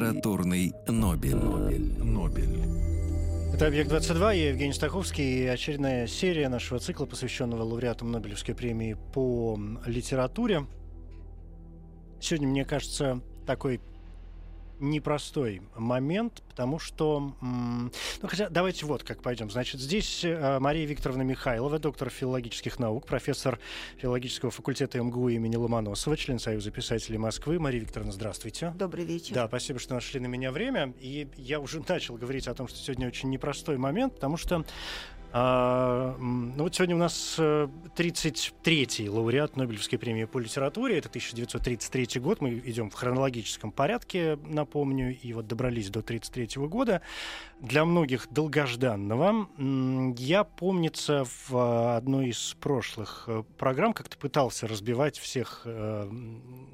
Литературный, Нобель. Нобель. Нобель. Это «Объект-22», я Евгений Стаховский, и очередная серия нашего цикла, посвященного лауреатам Нобелевской премии по литературе. Сегодня, мне кажется, такой непростой момент, потому что... Ну, хотя давайте вот как пойдем. Значит, здесь э, Мария Викторовна Михайлова, доктор филологических наук, профессор филологического факультета МГУ имени Ломоносова, член Союза писателей Москвы. Мария Викторовна, здравствуйте. Добрый вечер. Да, спасибо, что нашли на меня время. И я уже начал говорить о том, что сегодня очень непростой момент, потому что а, ну вот сегодня у нас э, 33-й лауреат Нобелевской премии по литературе. Это 1933 год. Мы идем в хронологическом порядке, напомню, и вот добрались до 33 года. Для многих долгожданного. Я, помнится, в а, одной из прошлых э, программ как-то пытался разбивать всех э,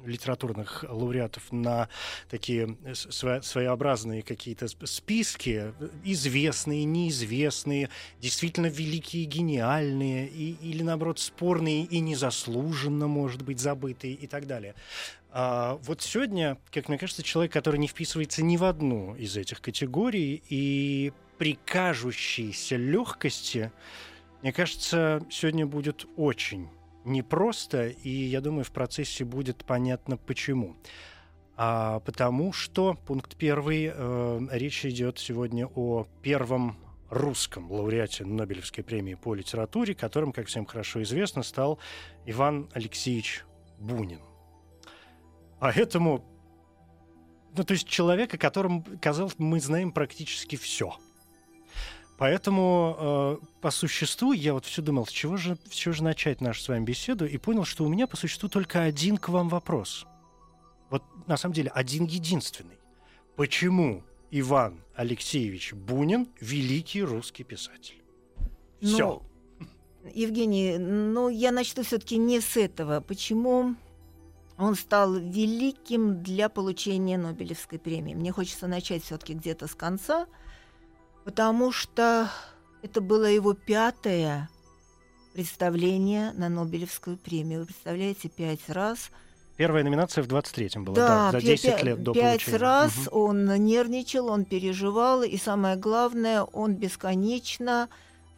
литературных лауреатов на такие э, своеобразные какие-то сп- списки, э, известные, неизвестные, действительно великие, гениальные, и, или, наоборот, спорные и незаслуженно, может быть, забытые и так далее. А, вот сегодня, как мне кажется, человек, который не вписывается ни в одну из этих категорий, и при кажущейся легкости, мне кажется, сегодня будет очень непросто, и я думаю, в процессе будет понятно почему. А, потому что, пункт первый, э, речь идет сегодня о первом русском лауреате Нобелевской премии по литературе, которым, как всем хорошо известно, стал Иван Алексеевич Бунин. Поэтому, ну, то есть человек, о котором, казалось, мы знаем практически все. Поэтому, э, по существу, я вот все думал, с чего, же, с чего же начать нашу с вами беседу, и понял, что у меня, по существу, только один к вам вопрос. Вот, на самом деле, один единственный. Почему Иван Алексеевич Бунин великий русский писатель? Все. Ну, Евгений, ну я начну все-таки не с этого. Почему он стал великим для получения Нобелевской премии? Мне хочется начать все-таки где-то с конца, потому что это было его пятое представление на Нобелевскую премию. Вы представляете, пять раз. Первая номинация в 23-м была, да, за пя- 10 пя- лет до пять получения. раз Мгм. он нервничал, он переживал, и самое главное, он бесконечно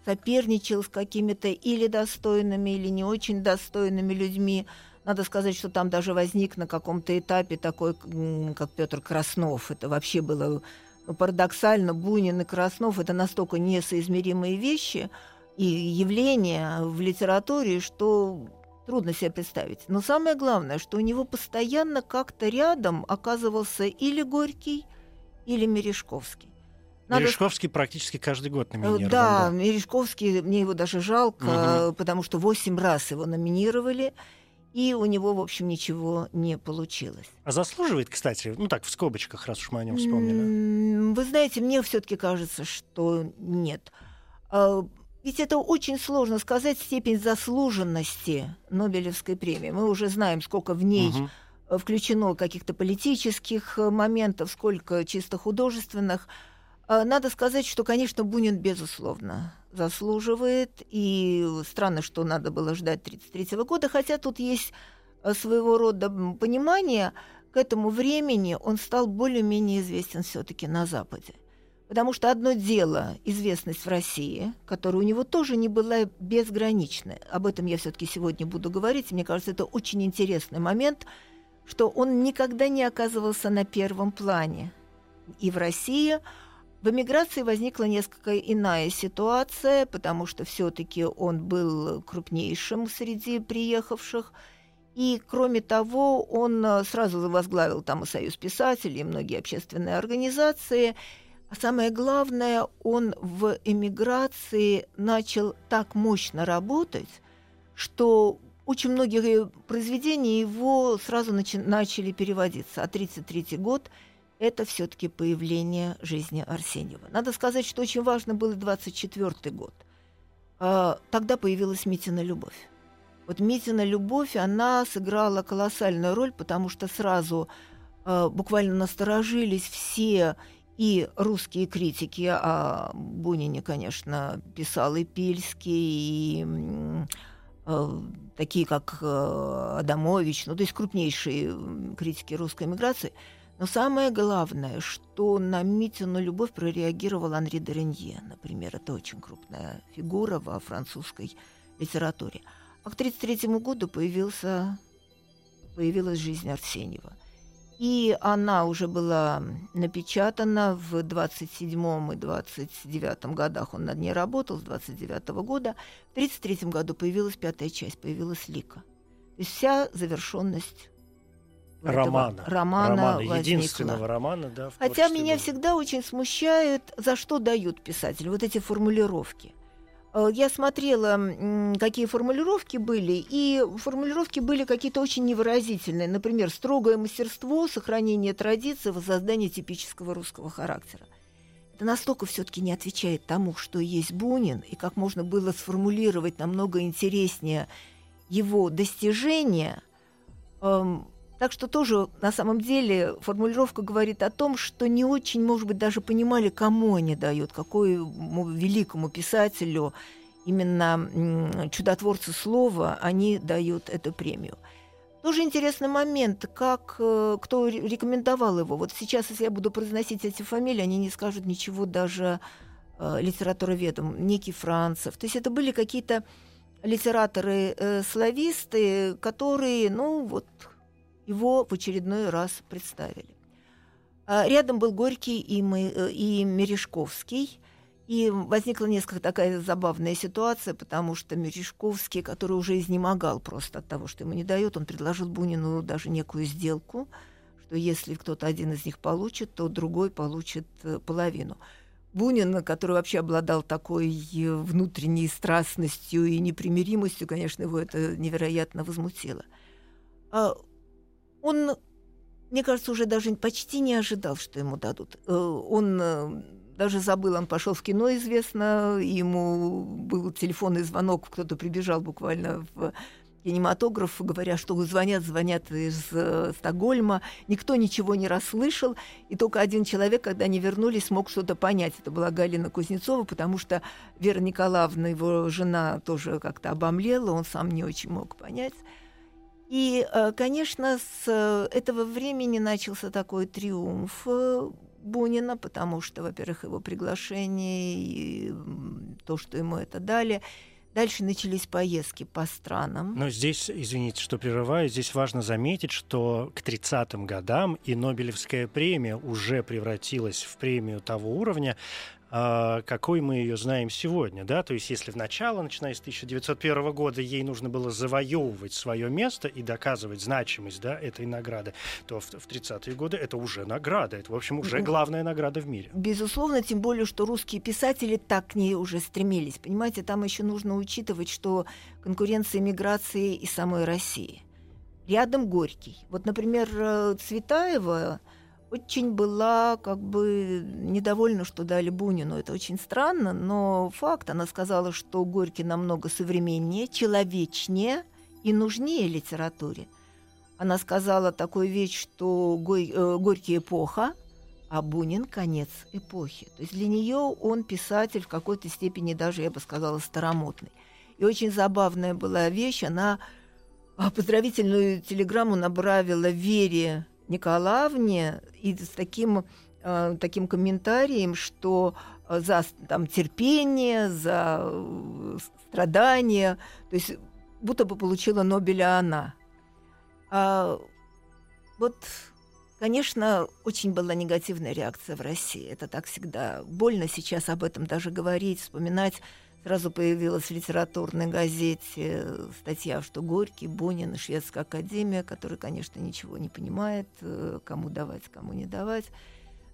соперничал с какими-то или достойными, или не очень достойными людьми. Надо сказать, что там даже возник на каком-то этапе такой, как Петр Краснов. Это вообще было ну, парадоксально. Бунин и Краснов – это настолько несоизмеримые вещи и явления в литературе, что трудно себе представить. Но самое главное, что у него постоянно как-то рядом оказывался или Горький, или Мережковский. Надо Мережковский практически каждый год Э, номинирован. Да, Мережковский, мне его даже жалко, э, потому что восемь раз его номинировали, и у него, в общем, ничего не получилось. А заслуживает, кстати, ну так, в скобочках, раз уж мы о нем вспомнили. Вы знаете, мне все-таки кажется, что нет. Ведь это очень сложно сказать степень заслуженности Нобелевской премии. Мы уже знаем, сколько в ней э, включено каких-то политических э, моментов, сколько чисто художественных. А, Надо сказать, что, конечно, Бунин, безусловно, заслуживает. И странно, что надо было ждать 1933 года, хотя тут есть э, своего рода понимание. К этому времени он стал более-менее известен все-таки на Западе. Потому что одно дело известность в России, которая у него тоже не была безграничной. Об этом я все-таки сегодня буду говорить. Мне кажется, это очень интересный момент, что он никогда не оказывался на первом плане. И в России в эмиграции возникла несколько иная ситуация, потому что все-таки он был крупнейшим среди приехавших. И, кроме того, он сразу возглавил там и Союз писателей, и многие общественные организации. А самое главное, он в эмиграции начал так мощно работать, что очень многие произведения его сразу начи- начали переводиться. А 1933 год это все-таки появление жизни Арсеньева. Надо сказать, что очень важно был 24 год. А, тогда появилась Митина любовь. Вот Митина любовь, она сыграла колоссальную роль, потому что сразу а, буквально насторожились все и русские критики, а Бунине, конечно, писал и Пильский, и э, такие как э, Адамович, ну, то есть крупнейшие критики русской эмиграции. Но самое главное, что на Митину любовь прореагировал Анри Доренье, например. Это очень крупная фигура во французской литературе. А к 1933 году появился, появилась жизнь Арсеньева – и она уже была напечатана в 27 и 29 годах. Он над ней работал с 29 года. В 33 году появилась пятая часть, появилась Лика. То есть вся завершенность романа. романа, романа единственного романа, да. Хотя меня всегда очень смущает, за что дают писатели вот эти формулировки. Э, я смотрела, какие формулировки были, и формулировки были какие-то очень невыразительные. Например, строгое мастерство, сохранение традиций, воссоздание типического русского характера. Это настолько все-таки не отвечает тому, что есть Бунин, и как можно было сформулировать намного интереснее его достижения. Эм, так что тоже на самом деле формулировка говорит о том, что не очень, может быть, даже понимали, кому они дают, какому великому писателю, именно чудотворцы слова, они дают эту премию. Тоже интересный момент, как э, кто рекомендовал его. Вот сейчас, если я буду произносить эти фамилии, они не скажут ничего даже э, литературоведам, некий Францев. То есть это были какие-то литераторы-слависты, э, которые, ну вот, его в очередной раз представили. А рядом был Горький и, мы, э, и Мережковский. И возникла несколько такая забавная ситуация, потому что Мережковский, который уже изнемогал просто от того, что ему не дает, он предложил Бунину даже некую сделку, что если кто-то один из них получит, то другой получит э, половину. Бунин, который вообще обладал такой э, внутренней страстностью и непримиримостью, конечно, его это невероятно возмутило. Он, мне кажется, уже даже почти не ожидал, что ему дадут. Э, он э, даже забыл, он пошел в кино, известно, ему был телефонный звонок, кто-то прибежал буквально в кинематограф, говоря, что звонят, звонят из э, Стокгольма. Никто ничего не расслышал, и только один человек, когда они вернулись, смог что-то понять. Это была Галина Кузнецова, потому что Вера Николаевна, его жена, тоже как-то обомлела, он сам не очень мог понять. И, э, конечно, с э, этого времени начался такой триумф э, Бунина, потому что, во-первых, его приглашение и то, что ему это дали. Дальше начались поездки по странам. Но здесь, извините, что прерываю, здесь важно заметить, что к 30-м годам и Нобелевская премия уже превратилась в премию того уровня, какой мы ее знаем сегодня, да, то есть если в начало, начиная с 1901 года, ей нужно было завоевывать свое место и доказывать значимость, да, этой награды, то в, в 30-е годы это уже награда, это, в общем, уже главная награда в мире. Безусловно, тем более, что русские писатели так к ней уже стремились, понимаете, там еще нужно учитывать, что конкуренция миграции и самой России. Рядом Горький. Вот, например, э, Цветаева очень была как бы недовольна, что дали Бунину. Это очень странно, но факт. Она сказала, что Горький намного современнее, человечнее и нужнее литературе. Она сказала такую вещь, что э, Горький эпоха, а Бунин конец эпохи. То есть для нее он писатель в какой-то степени даже, я бы сказала, старомодный. И очень забавная была вещь, она а, поздравительную телеграмму направила Вере Николаевне и с таким, э, таким комментарием, что э, за там, терпение, за э, страдания, то есть будто бы получила Нобеля она. А, вот, конечно, очень была негативная реакция в России. Это так всегда больно сейчас об этом даже говорить, вспоминать. Сразу появилась в литературной газете статья, что Горький, Бунин Шведская академия, который, конечно, ничего не понимает, э, кому давать, кому не давать.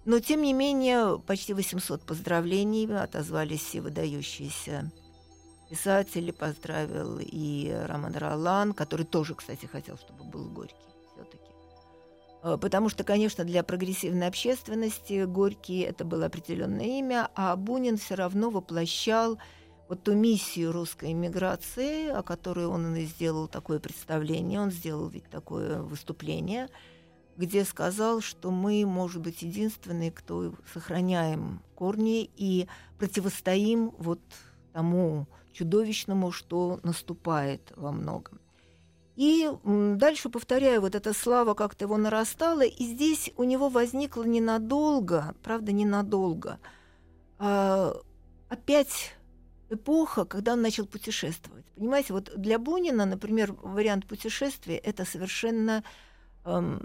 Но, тем не менее, почти 800 поздравлений отозвались все выдающиеся писатели. Поздравил и Роман Ролан, который тоже, кстати, хотел, чтобы был Горький все-таки. Э, потому что, конечно, для прогрессивной общественности Горький это было определенное имя, а Бунин все равно воплощал вот ту миссию русской эмиграции, о которой он и сделал такое представление, он сделал ведь такое выступление, где сказал, что мы, может быть, единственные, кто сохраняем корни и противостоим вот тому чудовищному, что наступает во многом. И дальше, повторяю, вот эта слава как-то его нарастала, и здесь у него возникло ненадолго, правда, ненадолго, а, опять эпоха, когда он начал путешествовать. Понимаете, вот для Бунина, например, вариант путешествия это совершенно эм,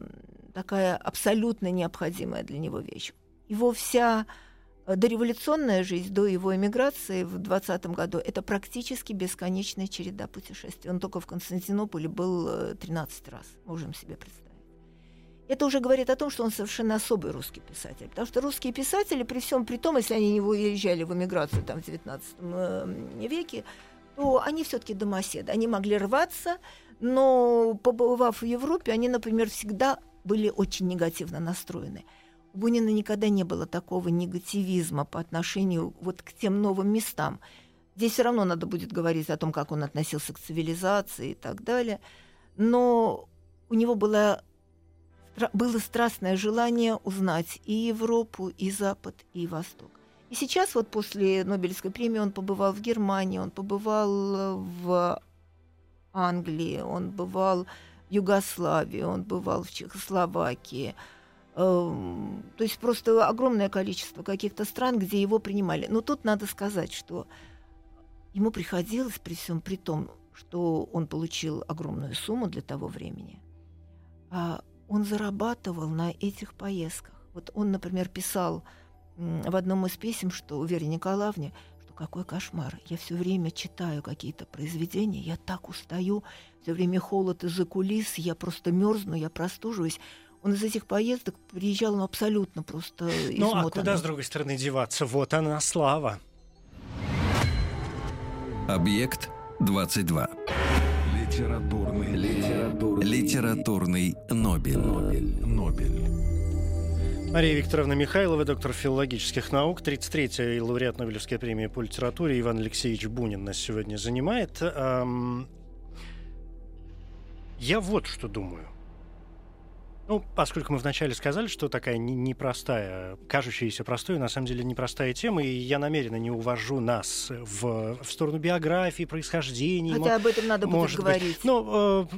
такая абсолютно необходимая для него вещь. Его вся Э, дореволюционная жизнь до его эмиграции в 20 году – это практически бесконечная череда путешествий. Он только в Константинополе был 13 э, раз, можем себе представить. Это уже говорит о том, что он совершенно особый русский писатель. Потому что русские писатели, при всем при том, если они не уезжали в эмиграцию там, в 19 э, веке, то они все-таки домоседы. Они могли рваться, но побывав в Европе, они, например, всегда были очень негативно настроены – у Бунина никогда не было такого негативизма по отношению вот к тем новым местам. Здесь все равно надо будет говорить о том, как он относился к цивилизации и так далее. Но у него было, было страстное желание узнать и Европу, и Запад, и Восток. И сейчас вот после Нобелевской премии он побывал в Германии, он побывал в Англии, он бывал в Югославии, он бывал в Чехословакии – Эм, то есть просто огромное количество каких-то стран, где его принимали. Но тут надо сказать, что ему приходилось при всем при том, что он получил огромную сумму для того времени, а он зарабатывал на этих поездках. Вот он, например, писал в одном из писем, что у Вере Николаевне, что какой кошмар. Я все время читаю какие-то произведения, я так устаю, все время холод из-за кулис, я просто мерзну, я простуживаюсь. Он из этих поездок приезжал ну, абсолютно просто Ну, а куда, с другой стороны, деваться? Вот она, слава. Объект 22. Литературный, литературный, литературный Нобель. Нобель. Нобель. Мария Викторовна Михайлова, доктор филологических наук, 33-й лауреат Нобелевской премии по литературе Иван Алексеевич Бунин нас сегодня занимает. Я вот что думаю. Ну, поскольку мы вначале сказали, что такая непростая, кажущаяся простой, на самом деле непростая тема, и я намеренно не увожу нас в, в сторону биографии, происхождения. Хотя об этом надо будет говорить. Быть. Но э,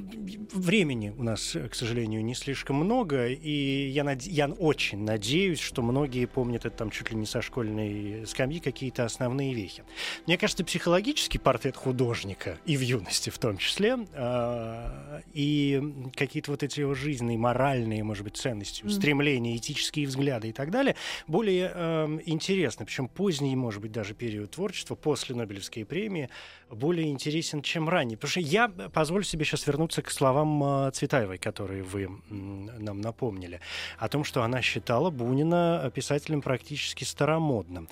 времени у нас, к сожалению, не слишком много, и я, над... я очень надеюсь, что многие помнят это там чуть ли не со школьной скамьи какие-то основные вехи. Мне кажется, психологический портрет художника, и в юности в том числе, э, и какие-то вот эти его жизненные, моральные моральные, может быть, ценности, устремления, этические взгляды и так далее, более э, интересны. Причем поздний, может быть, даже период творчества после Нобелевской премии более интересен, чем ранее. Потому что я позволю себе сейчас вернуться к словам э, Цветаевой, которые вы нам напомнили, о том, что она считала Бунина писателем практически старомодным.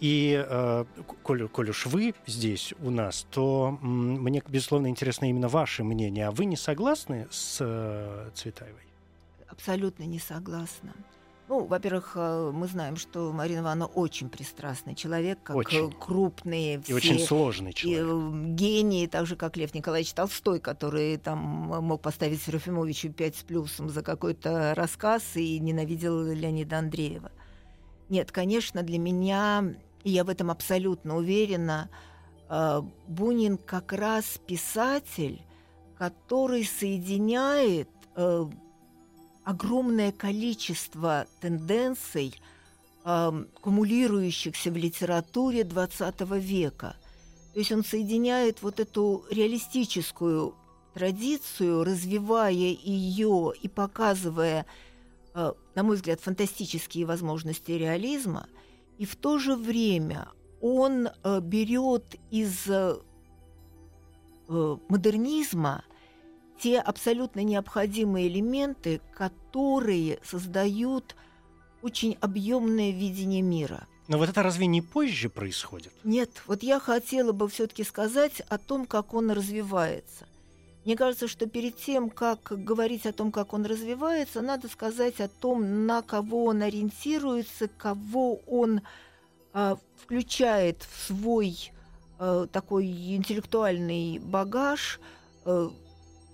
И, э, коль, коль уж вы здесь у нас, то мне, безусловно, интересно именно ваше мнение. А вы не согласны с э, Цветаевой? Абсолютно не согласна. Ну, во-первых, э, мы знаем, что Марина Ивановна очень пристрастный человек, как очень. крупные все... И очень сложный человек. Э, гении, так же, как Лев Николаевич Толстой, который там мог поставить Серафимовичу пять с плюсом за какой-то рассказ и ненавидел Леонида Андреева. Нет, конечно, для меня, и я в этом абсолютно уверена, э, Бунин как раз писатель, который соединяет огромное количество тенденций, э, кумулирующихся в литературе XX века. То есть он соединяет вот эту реалистическую традицию, развивая ее и показывая, э, на мой взгляд, фантастические возможности реализма, и в то же время он э, берет из э, модернизма те абсолютно необходимые элементы, которые создают очень объемное видение мира. Но вот это разве не позже происходит? Нет, вот я хотела бы все-таки сказать о том, как он развивается. Мне кажется, что перед тем, как говорить о том, как он развивается, надо сказать о том, на кого он ориентируется, кого он а, включает в свой а, такой интеллектуальный багаж. А,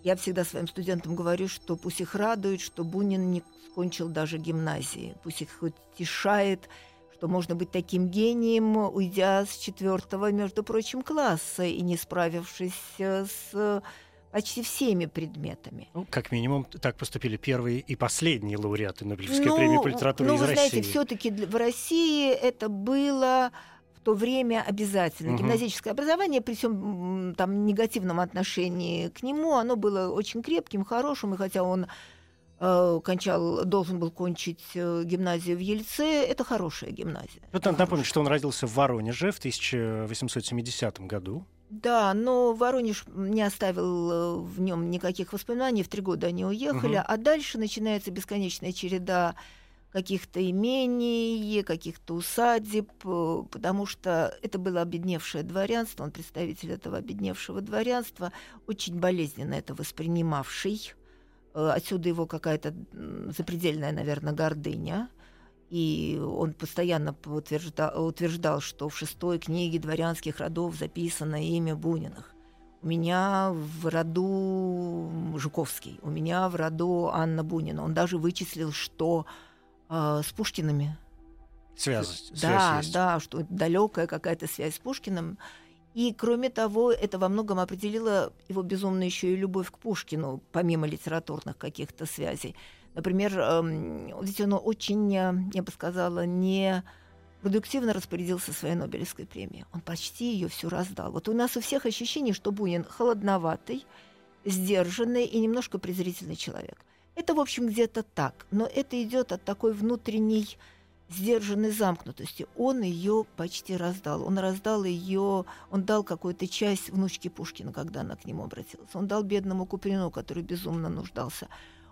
я всегда своим студентам говорю, что пусть их радует, что Бунин не скончил даже гимназии, пусть их утешает, что можно быть таким гением, уйдя с четвертого, между прочим, класса и не справившись с почти всеми предметами. Ну, как минимум, так поступили первые и последние лауреаты Нобелевской ну, премии по литературе ну, из вы России. знаете, все-таки в России это было то время обязательно. Угу. Гимназическое образование, при всем там негативном отношении к нему, оно было очень крепким, хорошим, и хотя он э, кончал, должен был кончить э, гимназию в Ельце, это хорошая гимназия. Вот надо напомнить, что он родился в Воронеже в 1870 году. Да, но Воронеж не оставил э, в нем никаких воспоминаний. В три года они уехали, угу. а дальше начинается бесконечная череда каких-то имений, каких-то усадеб, э, потому что это было обедневшее дворянство, он представитель этого обедневшего дворянства, очень болезненно это воспринимавший. Э, отсюда его какая-то запредельная, наверное, гордыня. И он постоянно утверждал, утверждал, что в шестой книге дворянских родов записано имя Буниных. У меня в роду Жуковский, у меня в роду Анна Бунина. Он даже вычислил, что э, с Пушкиными. Связь, да, связь есть. да, что далекая какая-то связь с Пушкиным. И, кроме того, это во многом определило его безумно еще и любовь к Пушкину, помимо литературных каких-то связей. Например, эм, ведь он очень, э, я бы сказала, не продуктивно распорядился своей Нобелевской премией. Он почти ее всю раздал. Вот у нас у всех ощущение, что Бунин холодноватый, сдержанный и немножко презрительный человек. Это, в общем, где-то так. Но это идет от такой внутренней сдержанной замкнутости. Он ее почти раздал. Он раздал ее, он дал какую-то часть внучке Пушкина, когда она к нему обратилась. Он дал бедному Куприну, который безумно нуждался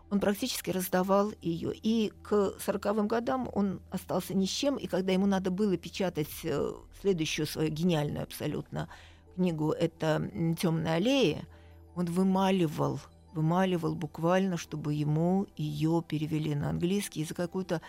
он практически раздавал ее. И к сороковым годам он остался ни с чем, и когда ему надо было печатать э, следующую свою гениальную абсолютно книгу «Это темная аллея», он вымаливал, вымаливал буквально, чтобы ему ее перевели на английский, и за какую-то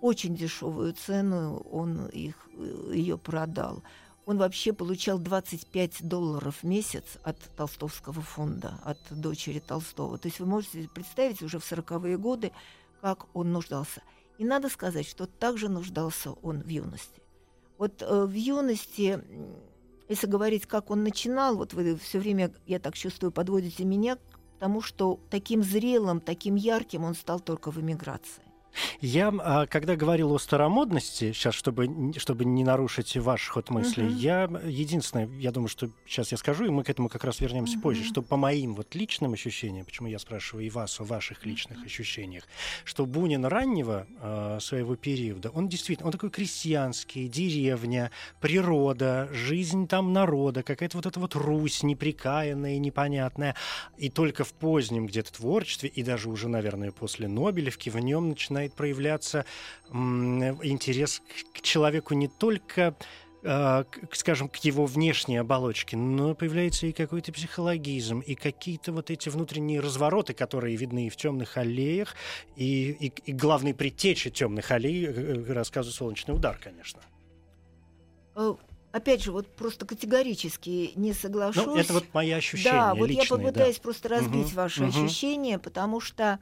очень дешевую цену он их, ее продал он вообще получал 25 долларов в месяц от Толстовского фонда, от дочери Толстого. То есть вы можете представить уже в 40-е годы, как он нуждался. И надо сказать, что также нуждался он в юности. Вот э, в юности, если говорить, как он начинал, вот вы все время, я так чувствую, подводите меня к тому, что таким зрелым, таким ярким он стал только в эмиграции. Я, а, когда говорил о старомодности, сейчас, чтобы, чтобы не нарушить ваш ход мысли, uh-huh. я единственное, я думаю, что сейчас я скажу, и мы к этому как раз вернемся uh-huh. позже, что по моим вот личным ощущениям, почему я спрашиваю и вас о ваших личных uh-huh. ощущениях, что Бунин раннего э, своего периода, он действительно, он такой крестьянский, деревня, природа, жизнь там народа, какая-то вот эта вот Русь неприкаянная, непонятная, и только в позднем где-то творчестве, и даже уже, наверное, после Нобелевки в нем начинает начинает проявляться интерес к человеку не только а, скажем, к его внешней оболочке, но появляется и какой-то психологизм, и какие-то вот эти внутренние развороты, которые видны и в темных аллеях, и, и, и главной предтечи темных аллей э, э, рассказу «Солнечный удар», конечно. Э, опять же, вот просто категорически не соглашусь. Ну, это вот мои ощущения. Да, вот личные, я попытаюсь да. просто разбить угу, ваши угу. ощущения, потому что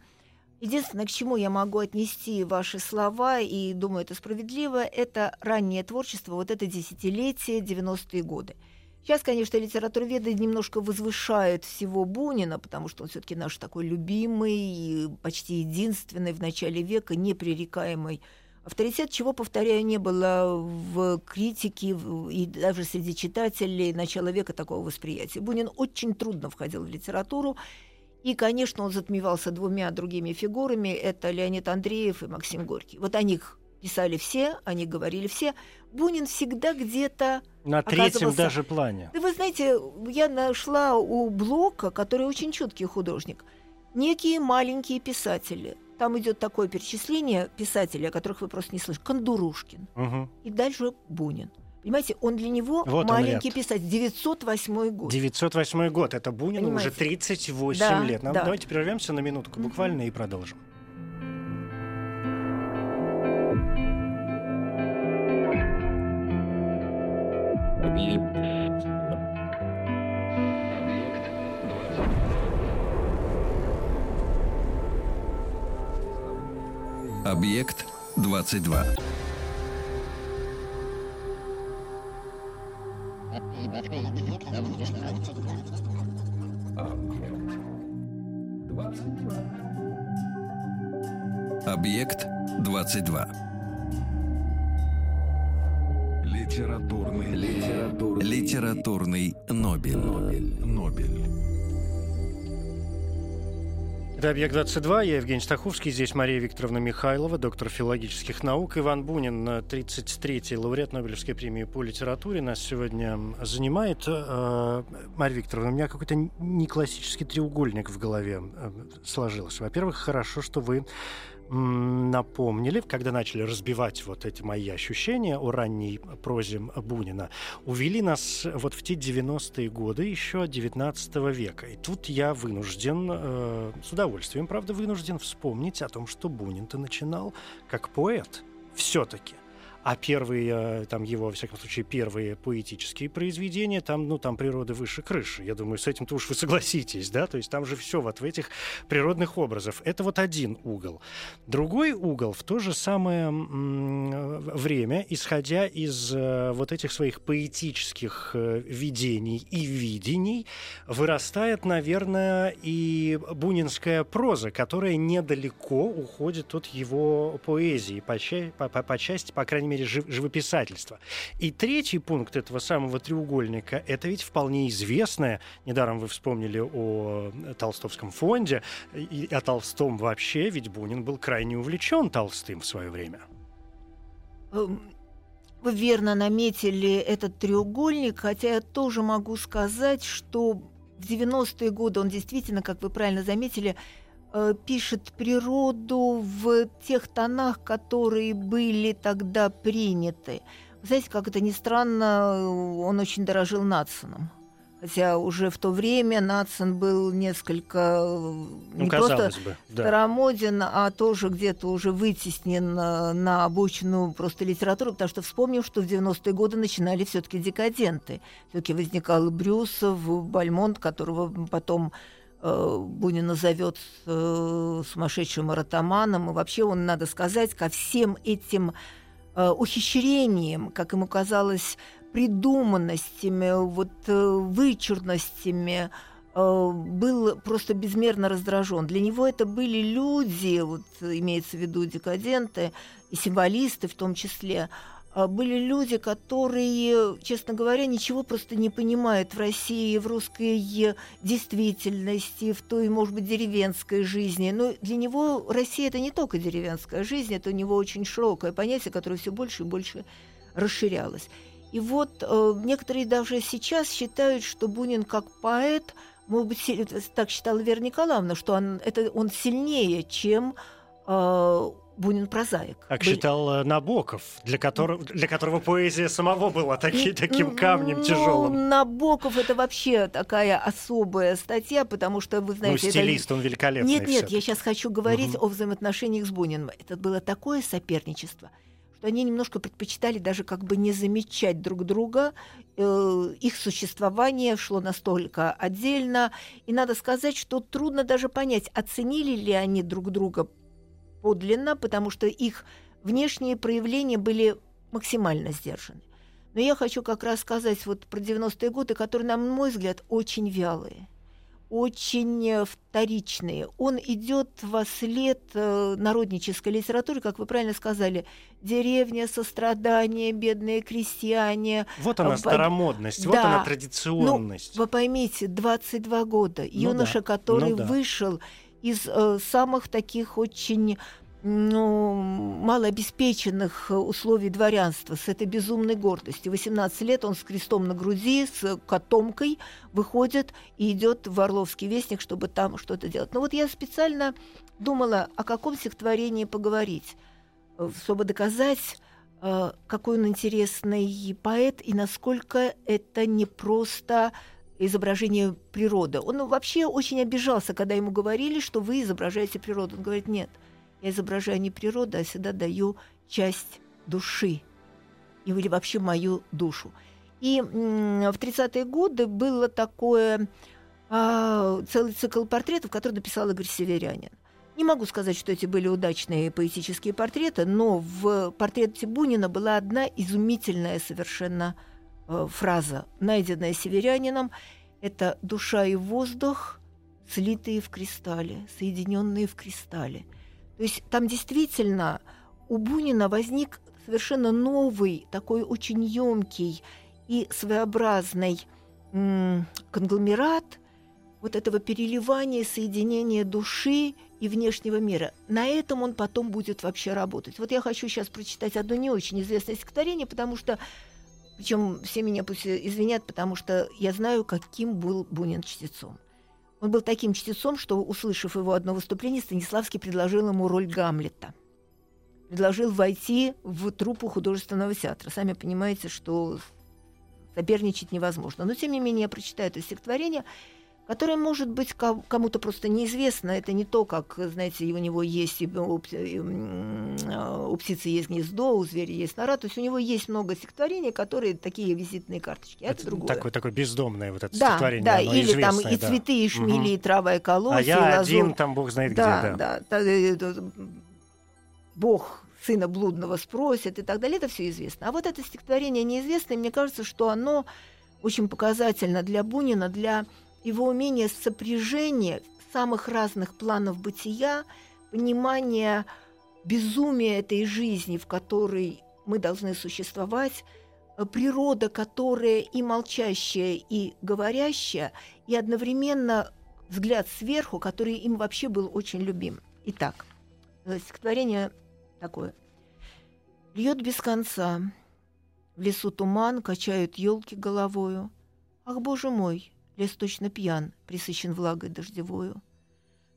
Единственное, к чему я могу отнести ваши слова, и думаю, это справедливо, это раннее творчество, вот это десятилетие, 90-е годы. Сейчас, конечно, литературоведы немножко возвышают всего Бунина, потому что он все-таки наш такой любимый, почти единственный в начале века, непререкаемый авторитет, чего, повторяю, не было в критике и даже среди читателей начала века такого восприятия. Бунин очень трудно входил в литературу, и, конечно, он затмевался двумя другими фигурами. Это Леонид Андреев и Максим Горький. Вот о них писали все, они говорили все. Бунин всегда где-то на третьем даже плане. Да вы знаете, я нашла у Блока, который очень чуткий художник, некие маленькие писатели. Там идет такое перечисление писателей, о которых вы просто не слышите. Кондурушкин. Угу. И дальше Бунин. Понимаете, он для него Вот маленький писатель. 908 год. 908 год. Это Бунину уже Понимаете? 38 Да, лет. Ну, да. Давайте прервемся на минутку буквально и продолжим. Объект 22. Объект 22. Литературный, литературный, Литературный Нобель. Нобель. Нобель. Это «Объект-22», я Евгений Стаховский, здесь Мария Викторовна Михайлова, доктор филологических наук, Иван Бунин, э, 33-й лауреат Нобелевской премии по литературе, нас сегодня занимает. Э, Мария Викторовна, у меня какой-то не классический треугольник в голове э, сложился. Во-первых, хорошо, что вы напомнили, когда начали разбивать вот эти мои ощущения о ранней прозе Бунина, увели нас вот в те 90-е годы еще 19 века. И тут я вынужден, э, с удовольствием, правда, вынужден вспомнить о том, что Бунин-то начинал как поэт все-таки. А первые, э, там его, во всяком случае, первые поэтические произведения, там, ну, там природа выше крыши. Я думаю, с этим-то уж вы согласитесь, да? То есть там же все вот в этих природных образах. Это вот один угол. Другой угол в то же самое время, исходя из э, вот этих своих поэтических э, видений и видений, вырастает, наверное, и бунинская проза, которая недалеко уходит от его поэзии, по, по, по- по части, по крайней мере, жив- живописательства. И третий пункт этого самого треугольника — это ведь вполне известное, недаром вы вспомнили о Толстовском фонде, и о Толстом вообще, ведь Бунин был крайне увлечен Толстым в свое время. Эм, Вы верно наметили этот треугольник, хотя я тоже могу сказать, что в 90-е годы он действительно, как вы правильно заметили, э, пишет природу в тех тонах, которые были тогда приняты. Знаете, как это ни странно, он очень дорожил Натсоном. Хотя уже в то время Натсон был несколько э, Ну, не просто бы, да. старомоден, а тоже где-то уже вытеснен э, на обочину просто литературы, потому что вспомним, что в 90-е годы начинали все-таки декаденты. Все-таки возникал Брюсов, Бальмонт, которого потом э, Бунин назовет э, сумасшедшим маратоманом. И вообще он, надо сказать, ко всем этим э, ухищрениям, как ему казалось, придуманностями, вот вычурностями, был просто безмерно раздражен. Для него это были люди, вот имеется в виду декаденты и символисты в том числе, были люди, которые, честно говоря, ничего просто не понимают в России, в русской действительности, в той, может быть, деревенской жизни. Но для него Россия это не только деревенская жизнь, это у него очень широкое понятие, которое все больше и больше расширялось. И вот э, некоторые даже сейчас считают, что Бунин как поэт, может быть, си- так считала Вера Николаевна, что он, это, он сильнее, чем э, Бунин прозаик. Как Были- считал э, Набоков, для которого, для которого поэзия самого была таки- таким камнем Ну, тяжелым. Набоков это вообще такая особая статья, потому что вы Ну, знаете, это- стилист, он великолепный. Нет, нет, я сейчас хочу говорить Мгм. о взаимоотношениях с Буниным. Это было такое соперничество, что они немножко предпочитали даже как бы не замечать друг друга. Э, Их существование шло настолько отдельно. И надо сказать, что трудно даже понять, оценили ли они друг друга подлинно, потому что их внешние проявления были максимально сдержаны. Но я хочу как раз сказать вот про 90-е годы, которые, на мой взгляд, очень вялые очень э, вторичные. Он идет во след э, народнической литературы, как вы правильно сказали, деревня, сострадание, бедные крестьяне. Вот она Э, старомодность, вот да. она традиционность. Вы поймите, 22 года, Ну юноша, да, который ну да. вышел из э, самых таких очень ну, малообеспеченных э, условий дворянства, с этой безумной гордостью. 18 лет он с крестом на груди, с котомкой выходит и идет в Орловский вестник, чтобы там что-то делать. Но вот я специально думала, о каком стихотворении поговорить, э, чтобы доказать какой он интересный поэт и насколько это не просто изображение природы. Он вообще очень обижался, когда ему говорили, что вы изображаете природу. Он говорит, нет, я изображаю не природу, а всегда даю часть души или вообще мою душу. И в 30-е годы было такое а, целый цикл портретов, который написал Игорь Северянин. Не могу сказать, что эти были удачные поэтические портреты, но в портрете Бунина была одна изумительная совершенно фраза, найденная северянином. Это «душа и воздух, слитые в кристалле, соединенные в кристалле». То есть там действительно у Бунина возник совершенно новый, такой очень емкий и своеобразный конгломерат вот этого переливания, соединения души и внешнего мира. На этом он потом будет вообще работать. Вот я хочу сейчас прочитать одно не очень известное стихотворение, потому что причем все меня пусть извинят, потому что я знаю, каким был Бунин чтецом. Он был таким чтецом, что, услышав его одно выступление, Станиславский предложил ему роль Гамлета. Предложил войти в труппу художественного театра. Сами понимаете, что соперничать невозможно. Но, тем не менее, я прочитаю это стихотворение – которое, может быть, кому-то просто неизвестно. Это не то, как, знаете, у него есть, у, у птицы есть гнездо, у зверя есть нора. То есть у него есть много стихотворений, которые такие визитные карточки. Это, это другое. Такое, такое бездомное вот это да, стихотворение. Да, или там и да. цветы, и шмели, угу. и трава, и колосья, А я и один там, бог знает да, где. Да, да. да бог сына блудного спросит и так далее. Это все известно. А вот это стихотворение неизвестное, мне кажется, что оно очень показательно для Бунина, для его умение сопряжения самых разных планов бытия, понимание безумия этой жизни, в которой мы должны существовать, э, природа, которая и молчащая, и говорящая, и одновременно взгляд сверху, который им вообще был очень любим. Итак, э, стихотворение такое. Льет без конца, в лесу туман, качают елки головою. Ах, боже мой, Лес точно пьян, присыщен влагой дождевою.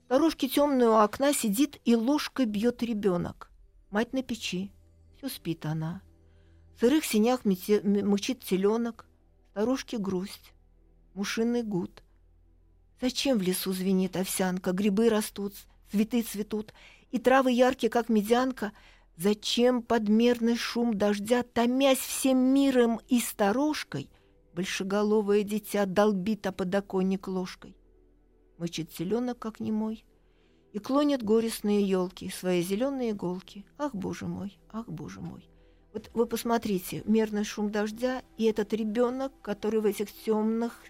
Дорожки темную у окна сидит и ложкой бьет ребенок. Мать на печи, все спит она. В сырых синях мучит теленок, старушки грусть, мушиный гуд. Зачем в лесу звенит овсянка, грибы растут, цветы цветут, и травы яркие, как медянка? Зачем подмерный шум дождя, томясь всем миром и старушкой, Большеголовое дитя долбит о подоконник ложкой. Мычит селенок, как немой, и клонит горестные елки, свои зеленые иголки. Ах, боже мой, ах, боже мой. Вот вы посмотрите, мерный шум дождя и этот ребенок, который в этих темных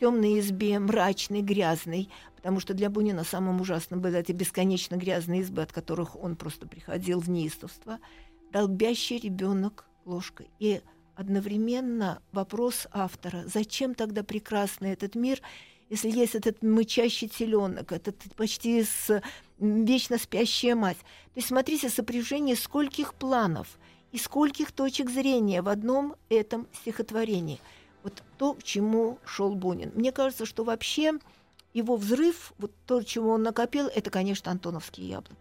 темной избе, мрачный, грязный, потому что для Бунина самым ужасным были эти бесконечно грязные избы, от которых он просто приходил в неистовство, долбящий ребенок ложкой. И одновременно вопрос автора, зачем тогда прекрасный этот мир, если есть этот мычащий теленок, этот почти с вечно спящая мать. То есть смотрите, сопряжение скольких планов и скольких точек зрения в одном этом стихотворении. Вот то, к чему шел Бунин. Мне кажется, что вообще его взрыв, вот то, чего он накопил, это, конечно, антоновские яблоки.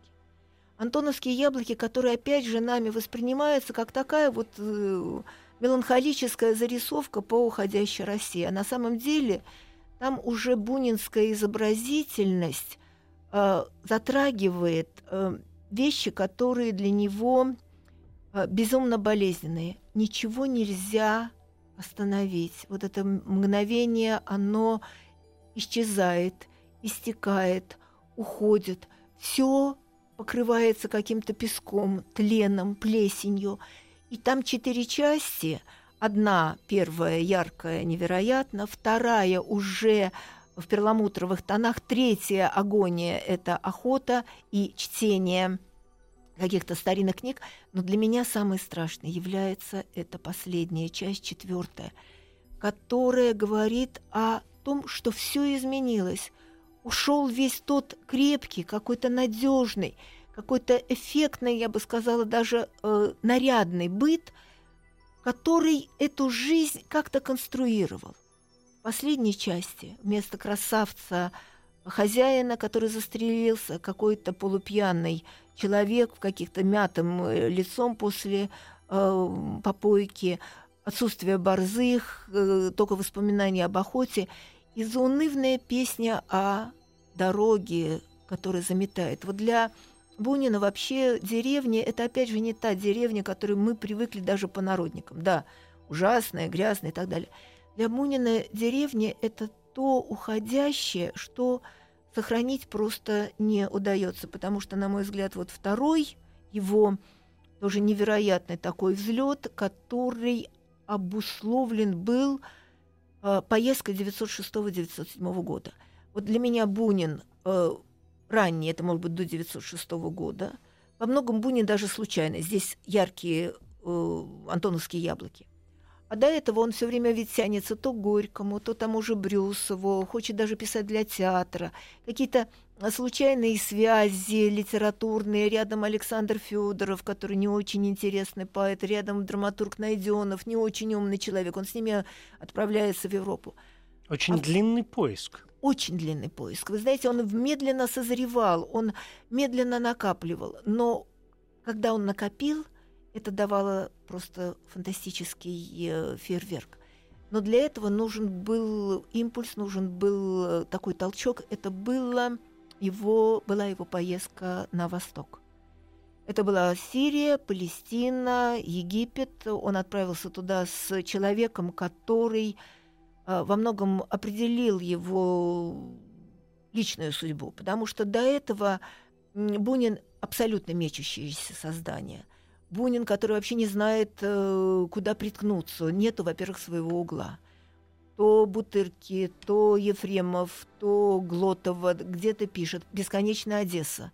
Антоновские яблоки, которые опять же нами воспринимаются как такая вот э, меланхолическая зарисовка по уходящей России. А на самом деле там уже бунинская изобразительность э, затрагивает э, вещи, которые для него э, безумно болезненные. Ничего нельзя остановить. Вот это мгновение, оно исчезает, истекает, уходит. Все покрывается каким-то песком, тленом, плесенью. И там четыре части. Одна, первая, яркая, невероятно. Вторая уже в перламутровых тонах. Третья агония – это охота и чтение каких-то старинных книг. Но для меня самой страшной является эта последняя часть, четвертая, которая говорит о том, что все изменилось. Ушел весь тот крепкий, какой-то надежный, какой-то эффектный, я бы сказала, даже э, нарядный быт, который эту жизнь как-то конструировал. В последней части вместо красавца хозяина, который застрелился, какой-то полупьяный человек в каких-то мятым э, лицом после э, попойки, отсутствие борзых, э, только воспоминания об охоте и заунывная песня о дороге, которая заметает. Вот для Бунина вообще деревня – это, опять же, не та деревня, к которой мы привыкли даже по народникам. Да, ужасная, грязная и так далее. Для Бунина деревня – это то уходящее, что сохранить просто не удается, потому что, на мой взгляд, вот второй его тоже невероятный такой взлет, который обусловлен был э, поездкой 906-907 года. Вот для меня Бунин э, ранний, это может быть до 906 года, во многом Бунин даже случайно. Здесь яркие э, антоновские яблоки. А до этого он все время ведь тянется то к Горькому, то тому же Брюсову, хочет даже писать для театра. Какие-то случайные связи литературные. Рядом Александр Федоров, который не очень интересный поэт, рядом драматург Найденов, не очень умный человек. Он с ними отправляется в Европу. Очень а... длинный поиск. Очень длинный поиск. Вы знаете, он медленно созревал, он медленно накапливал. Но когда он накопил – это давало просто фантастический э, фейерверк. Но для этого нужен был импульс, нужен был э, такой толчок. Это было его, была его поездка на восток. Это была Сирия, Палестина, Египет. Он отправился туда с человеком, который во многом определил его личную судьбу, потому что до этого Бунин абсолютно мечущееся создание – Бунин, который вообще не знает, э, куда приткнуться. Нету, во-первых, своего угла. То Бутырки, то Ефремов, то Глотова где-то пишет «Бесконечная Одесса».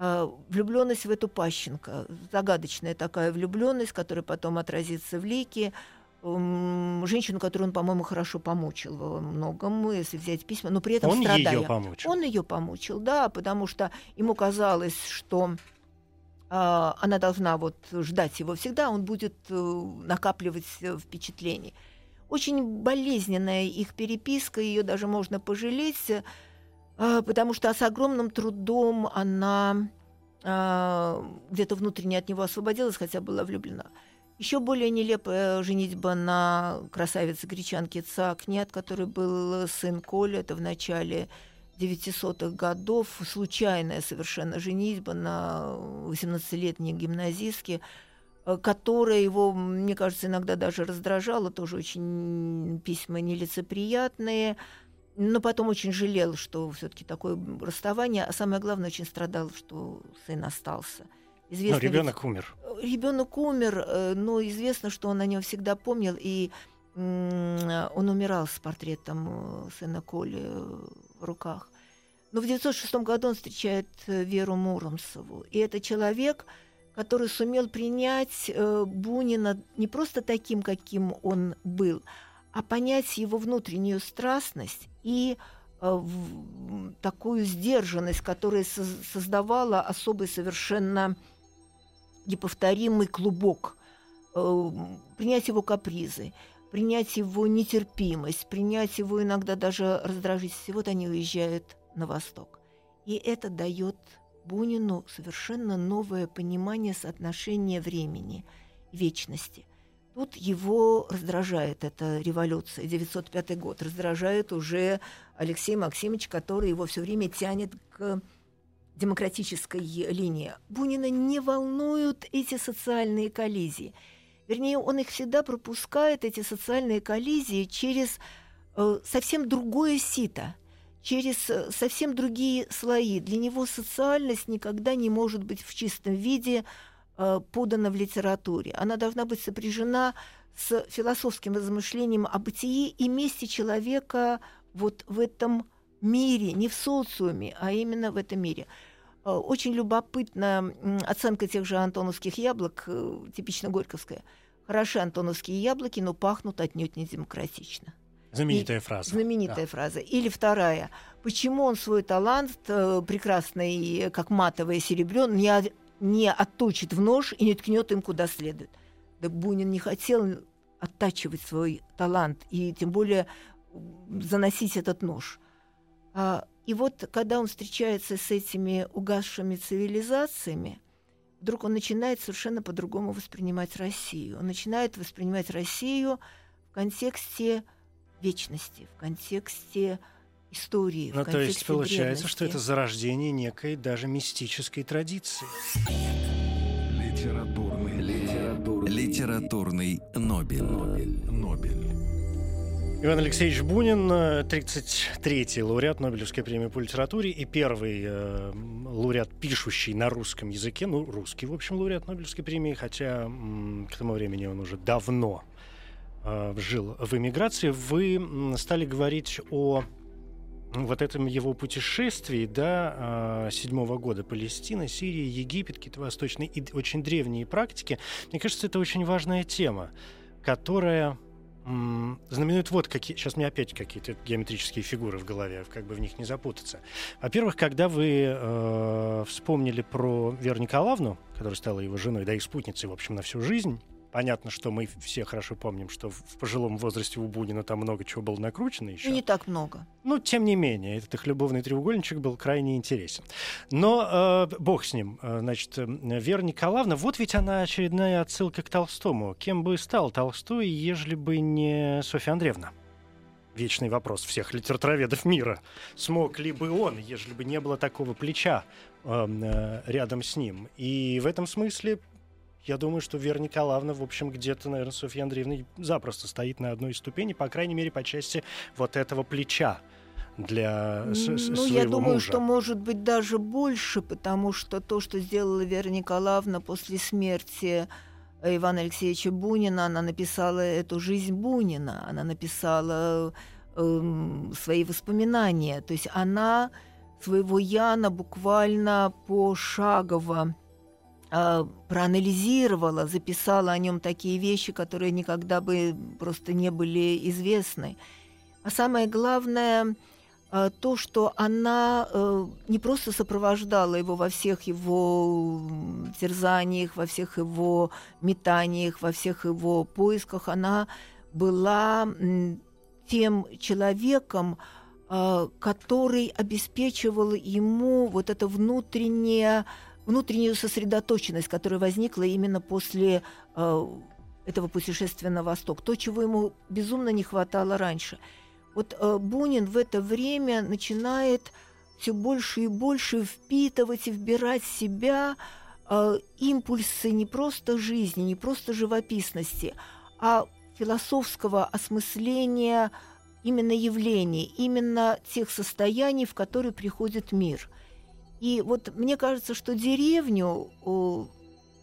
А, влюбленность в эту Пащенко, загадочная такая влюбленность, которая потом отразится в лике, женщину, которую он, по-моему, хорошо помучил во многом, если взять письма, но при этом он страдая. Ее помучил. Он ее помучил, да, потому что ему казалось, что а, она должна вот ждать его всегда, он будет э, накапливать э, впечатлений. Очень болезненная их переписка, ее даже можно пожалеть, э, потому что с огромным трудом она а, где-то внутренне от него освободилась, хотя была влюблена. Еще более нелепая женитьба на красавице гречанке Цакнет, который был сын Коля, это в начале 900-х годов, случайная совершенно женитьба на 18-летней гимназистке, э, которая его, мне кажется, иногда даже раздражала, тоже очень письма нелицеприятные, но потом очень жалел, что все-таки такое расставание, а самое главное, очень страдал, что сын остался. Известно, но ребенок умер. Ребенок умер, э, но известно, что он о нем всегда помнил, и он умирал с портретом э, сына Коли в руках. Но в 1906 году он встречает э, Веру Муромцеву. И это человек, который сумел принять э, Бунина не просто таким, каким он был, а понять его внутреннюю страстность и э, такую сдержанность, которая создавала особый совершенно неповторимый клубок, принять его капризы, принять его нетерпимость, принять его иногда даже раздражительность. И вот они уезжают на восток. И это дает Бунину совершенно новое понимание соотношения времени, вечности. Тут его раздражает эта революция, 905 год, раздражает уже Алексей Максимович, который его все время тянет к демократической линии. Бунина не волнуют эти социальные коллизии. Вернее, он их всегда пропускает, эти социальные коллизии, через э, совсем другое сито – через э, совсем другие слои. Для него социальность никогда не может быть в чистом виде э, подана в литературе. Она должна быть сопряжена с философским размышлением о бытии и месте человека вот в этом мире, не в социуме, а именно в этом мире. Э, очень любопытна оценка тех же антоновских яблок, э, типично горьковская. Хороши антоновские яблоки, но пахнут отнюдь не демократично. Знаменитая и, фраза. Знаменитая да. фраза. Или вторая. Почему он свой талант, э, прекрасный, как матовое серебро, не, не отточит в нож и не ткнет им куда следует? Да Бунин не хотел оттачивать свой талант и тем более заносить этот нож. А, и вот когда он встречается с этими угасшими цивилизациями, вдруг он начинает совершенно по-другому воспринимать Россию. Он начинает воспринимать Россию в контексте вечности, в контексте истории. Ну, в то есть контексте получается, что древности. это зарождение некой даже мистической традиции. Литературный, литературный, Литературный Нобель. Нобель, Нобель. Иван Алексеевич Бунин, э, 33-й лауреат Нобелевской премии по литературе и первый э, лауреат, пишущий на русском языке, ну, русский, в общем, лауреат Нобелевской премии, хотя м, к тому времени он уже давно э, жил в эмиграции. Вы стали говорить о вот этом его путешествии, да, э, седьмого года Палестина, Сирия, Египет, какие-то восточные и очень древние практики. Мне кажется, это очень важная тема, которая знаменует вот какие... Сейчас меня опять какие-то геометрические фигуры в голове, как бы в них не запутаться. Во-первых, когда вы э, вспомнили про Веру Николаевну, которая стала его женой, да и спутницей, в общем, на всю жизнь, Понятно, что мы все хорошо помним, что в пожилом возрасте у Бунина там много чего было накручено еще. Ну, не так много. Ну, тем не менее, этот их любовный треугольничек был крайне интересен. Но э, бог с ним. Э, Значит, э, Вера Николаевна, вот ведь она очередная отсылка к Толстому. Кем бы стал Толстой, ежели бы не Софья Андреевна? Вечный вопрос всех литературоведов мира. Смог ли бы он, ежели бы не было такого плеча э, э, рядом с ним? И в этом смысле я думаю, что Вера Николаевна, в общем, где-то, наверное, с Софьей Андреевной запросто стоит на одной ступени, по крайней мере, по части вот этого плеча для Ну, своего я думаю, мужа. что может быть даже больше, потому что то, что сделала Вера Николаевна после смерти э, Ивана Алексеевича Бунина, она написала эту жизнь Бунина, она написала эм, свои воспоминания. То есть она своего Яна буквально пошагово проанализировала, записала о нем такие вещи, которые никогда бы просто не были известны. А самое главное, э, то, что она э, не просто сопровождала его во всех его терзаниях, во всех его метаниях, во всех его поисках, она была тем человеком, э, который обеспечивал ему вот это внутреннее, внутреннюю сосредоточенность, которая возникла именно после э, этого путешествия на восток, то, чего ему безумно не хватало раньше. Вот э, Бунин в это время начинает все больше и больше впитывать и вбирать в себя э, импульсы не просто жизни, не просто живописности, а философского осмысления именно явлений, именно тех состояний, в которые приходит мир. И вот мне кажется, что деревню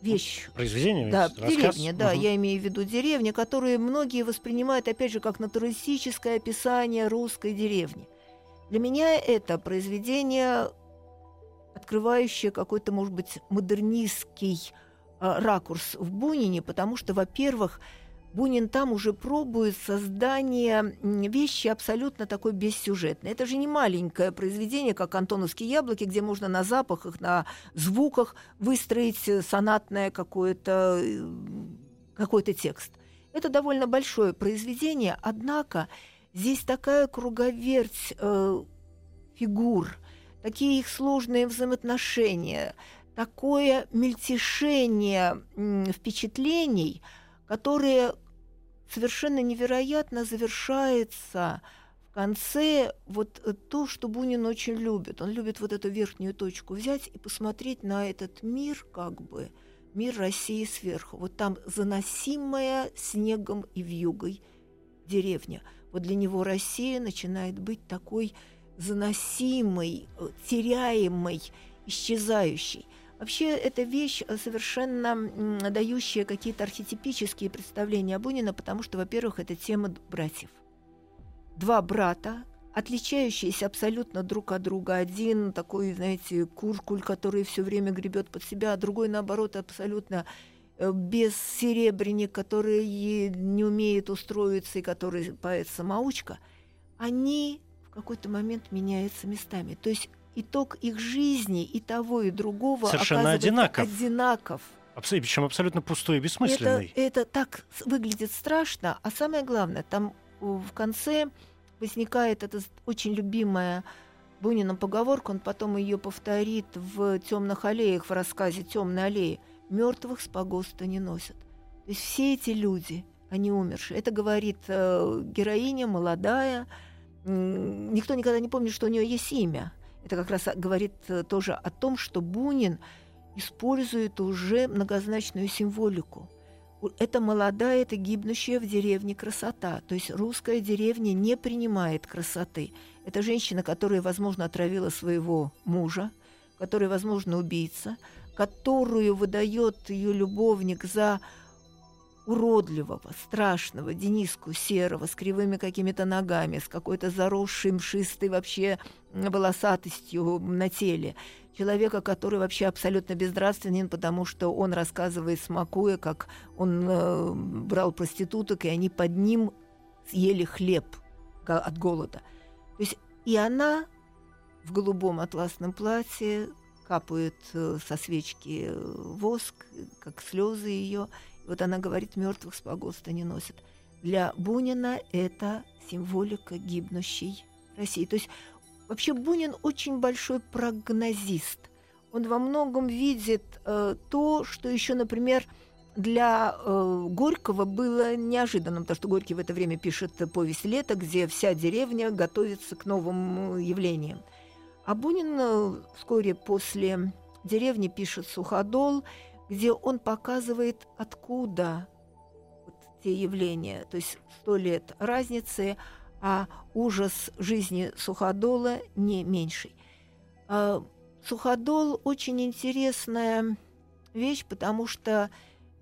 вещь Произведение? да, рассказ? деревня, да, Мгм. я имею в виду деревня, которые многие воспринимают, опять же, как натуралистическое описание русской деревни. Для меня это произведение, открывающее какой-то, может быть, модернистский а, ракурс в Бунине, потому что, во-первых, Бунин там уже пробует создание вещи абсолютно такой бессюжетной. Это же не маленькое произведение, как «Антоновские яблоки», где можно на запахах, на звуках выстроить э, сонатное какое-то э, какой-то текст. Это довольно большое произведение, однако здесь такая круговерть э, фигур, такие их сложные взаимоотношения, такое мельтешение м, впечатлений, которые совершенно невероятно завершается в конце вот э, то, что Бунин очень любит. Он любит вот эту верхнюю точку взять и посмотреть на этот мир, как бы, мир России сверху. Вот там заносимая снегом и вьюгой деревня. Вот для него Россия начинает быть такой заносимой, э, теряемой, исчезающей. Вообще, это вещь э, совершенно дающая какие-то архетипические представления о Бунина, потому что, во-первых, это тема братьев. Два брата, отличающиеся абсолютно друг от друга. Один такой, знаете, куркуль, который все время гребет под себя, а другой, наоборот, абсолютно э, бессеребренник, который и не умеет устроиться и который поэт-самоучка, они в какой-то момент меняются местами. То есть итог их жизни и того, и другого Совершенно одинаков. одинаков. Абсолютно, причем абсолютно пустой и Это, бессмысленный. это так с- выглядит страшно, а самое главное, там в конце возникает эта очень любимая Бунина поговорку, он потом ее повторит в темных аллеях, в рассказе Темные аллеи. Мертвых с погоста не носят. То есть все эти люди, они умершие. Это говорит э, героиня молодая. Никто никогда не помнит, что у нее есть имя. Это как раз говорит э, тоже о том, что Бунин использует уже многозначную символику. Это молодая, это гибнущая в деревне красота. То есть русская деревня не принимает красоты. Это женщина, которая, возможно, отравила своего мужа, которая, возможно, убийца, которую выдает ее любовник за уродливого, страшного Дениску серого с кривыми какими-то ногами, с какой-то заросшей мшистой вообще волосатостью на теле. Человека, который вообще абсолютно безнравственен, потому что он рассказывает, смакуя, как он э, брал проституток, и они под ним съели хлеб от голода. То есть и она в голубом атласном платье капает э, со свечки э, воск, как слезы ее, вот она говорит, мертвых с погоста не носят. Для Бунина это символика гибнущей России. То есть вообще Бунин очень большой прогнозист. Он во многом видит э, то, что еще, например, для э, Горького было неожиданным, потому что Горький в это время пишет повесть «Лето», где вся деревня готовится к новым явлениям. А Бунин э, вскоре после деревни пишет «Суходол», где он показывает, откуда вот те явления, то есть сто лет разницы, а ужас жизни Суходола не меньший. А, Суходол очень интересная вещь, потому что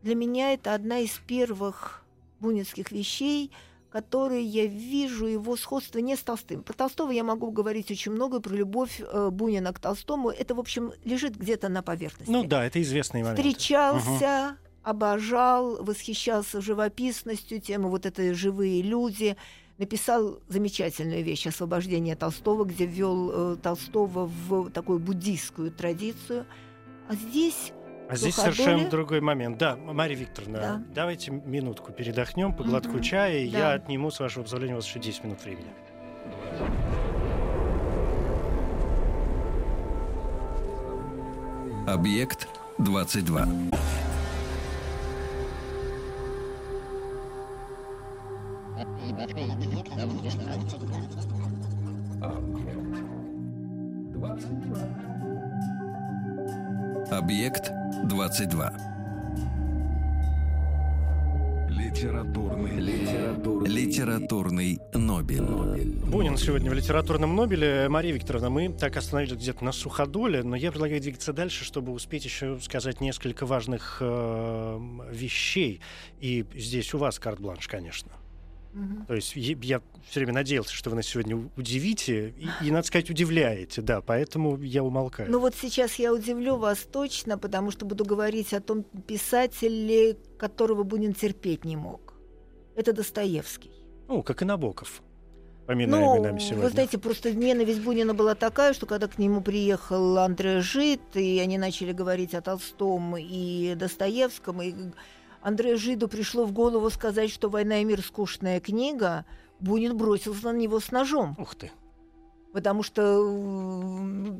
для меня это одна из первых бунинских вещей – которые я вижу его сходство не с Толстым. Про Толстого я могу говорить очень много, про любовь э, Бунина к Толстому. Это, в общем, лежит где-то на поверхности. Ну да, это известный момент. Встречался, угу. обожал, восхищался живописностью, темы вот это «Живые люди», написал замечательную вещь «Освобождение Толстого», где ввел э, Толстого в такую буддийскую традицию. А здесь а здесь совершенно другой момент. Да, Мария Викторовна, да. давайте минутку передохнем по глотку угу. чая. Да. Я отниму, с вашего позволения, у вас еще 10 минут времени. Объект 22. Объект 22. Литературный, литературный, литературный Нобель. Бунин сегодня в литературном Нобеле. Мария Викторовна, мы так остановились где-то на суходоле, но я предлагаю двигаться дальше, чтобы успеть еще сказать несколько важных э, вещей. И здесь у вас карт-бланш, конечно. Угу. То есть я все время надеялся, что вы нас сегодня удивите, и, и, надо сказать, удивляете, да, поэтому я умолкаю. Ну вот сейчас я удивлю вас точно, потому что буду говорить о том писателе, которого Бунин терпеть не мог. Это Достоевский. Ну, как и Набоков поминаемый ну, сегодня. Вы знаете, просто ненависть Бунина была такая, что когда к нему приехал Андре Жит, и они начали говорить о Толстом и Достоевском, и Андрею Жиду пришло в голову сказать, что «Война и мир» — скучная книга, Бунин бросился на него с ножом. Ух ты! Потому что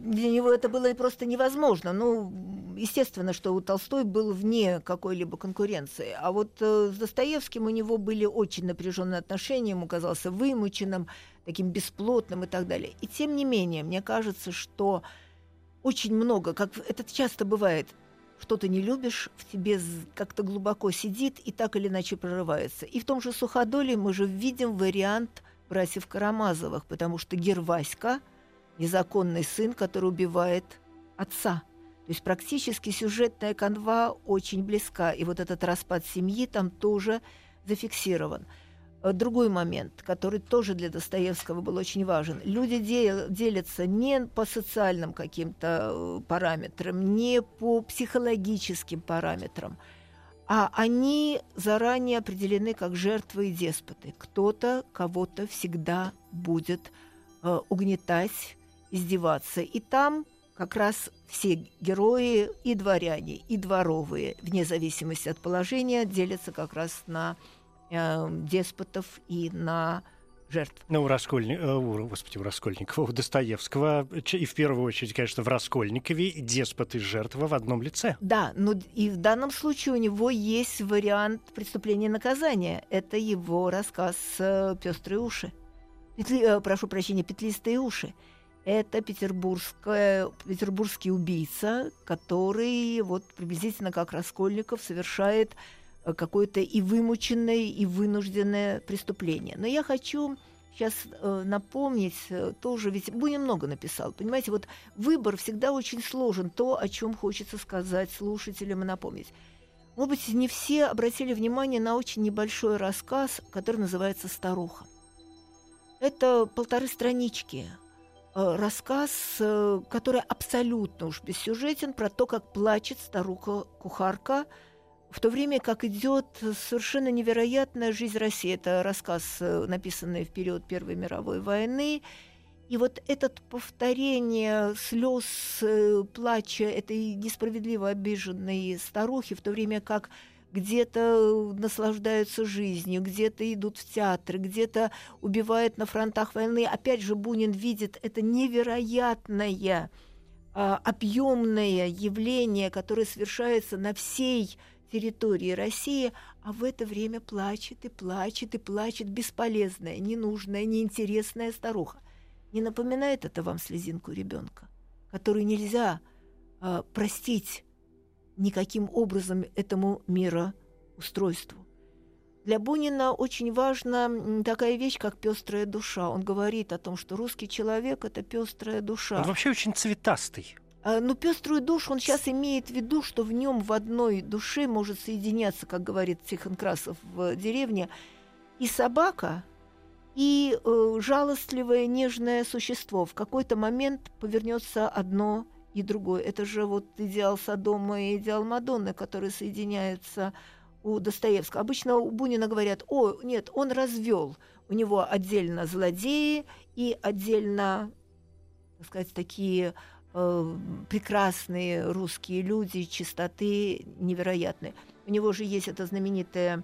для него это было просто невозможно. Ну, естественно, что у Толстой был вне какой-либо конкуренции. А вот э, с Достоевским у него были очень напряженные отношения, ему казался вымученным, таким бесплотным и так далее. И тем не менее, мне кажется, что очень много, как это часто бывает, что ты не любишь, в тебе как-то глубоко сидит и так или иначе прорывается. И в том же «Суходоле» мы же видим вариант братьев Карамазовых, потому что Герваська – незаконный сын, который убивает отца. То есть практически сюжетная канва очень близка. И вот этот распад семьи там тоже зафиксирован – другой момент, который тоже для Достоевского был очень важен. Люди делятся не по социальным каким-то э, параметрам, не по психологическим параметрам, а они заранее определены как жертвы и деспоты. Кто-то кого-то всегда будет э, угнетать, издеваться. И там как раз все герои, и дворяне, и дворовые, вне зависимости от положения, делятся как раз на Э, деспотов и на жертв. Ну, у Раскольникова, у, господи, у Раскольникова, у Достоевского, и в первую очередь, конечно, в Раскольникове деспот и жертва в одном лице. Да, но и в данном случае у него есть вариант преступления и наказания. Это его рассказ «Пестрые уши». Петли, э, прошу прощения, «Петлистые уши». Это петербургская, петербургский убийца, который вот приблизительно как Раскольников совершает э, какое-то и вымученное, и вынужденное преступление. Но я хочу сейчас э, напомнить э, тоже, ведь Бунин много написал, понимаете, вот выбор всегда очень сложен, то, о чем хочется сказать слушателям и напомнить. Может быть, не все обратили внимание на очень небольшой рассказ, который называется «Старуха». Это полторы странички, э, рассказ, э, который абсолютно уж бессюжетен, про то, как плачет старуха-кухарка, в то время как идет совершенно невероятная жизнь России. Это рассказ, э, написанный в период Первой мировой войны. И вот это повторение слез, э, плача этой несправедливо обиженной старухи, в то время как где-то наслаждаются жизнью, где-то идут в театры, где-то убивают на фронтах войны. Опять же, Бунин видит это невероятное, а, объемное явление, которое совершается на всей территории России, а в это время плачет и плачет и плачет бесполезная, ненужная, неинтересная старуха. Не напоминает это вам слезинку ребенка, которую нельзя а, простить никаким образом этому мироустройству. Для Бунина очень важна такая вещь, как пестрая душа. Он говорит о том, что русский человек это пестрая душа. Он вообще очень цветастый. А, ну, пеструю душу он сейчас имеет в виду, что в нем в одной душе может соединяться, как говорит Тихон Красов в деревне, и собака, и э, жалостливое нежное существо. В какой-то момент повернется одно и другое. Это же вот идеал Содома и идеал Мадонны, которые соединяются у Достоевского. Обычно у Бунина говорят, о, нет, он развел. У него отдельно злодеи и отдельно, так сказать, такие прекрасные русские люди, чистоты невероятные. У него же есть эта знаменитая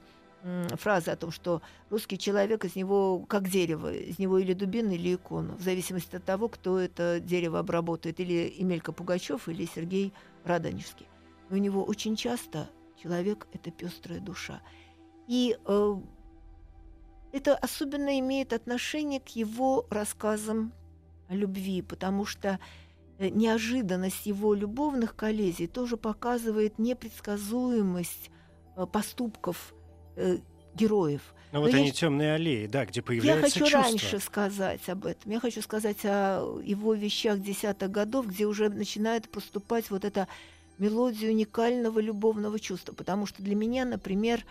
фраза о том, что русский человек из него как дерево, из него или дубина, или икона, в зависимости от того, кто это дерево обработает, или Емелька Пугачев, или Сергей Радонежский. У него очень часто человек – это пестрая душа. И э, это особенно имеет отношение к его рассказам о любви, потому что неожиданность его любовных коллизий тоже показывает непредсказуемость поступков э, героев. Ну вот Но они я... темные аллеи, да, где появляется Я хочу чувство. раньше сказать об этом. Я хочу сказать о его вещах десятых годов, где уже начинает поступать вот эта мелодия уникального любовного чувства. Потому что для меня, например,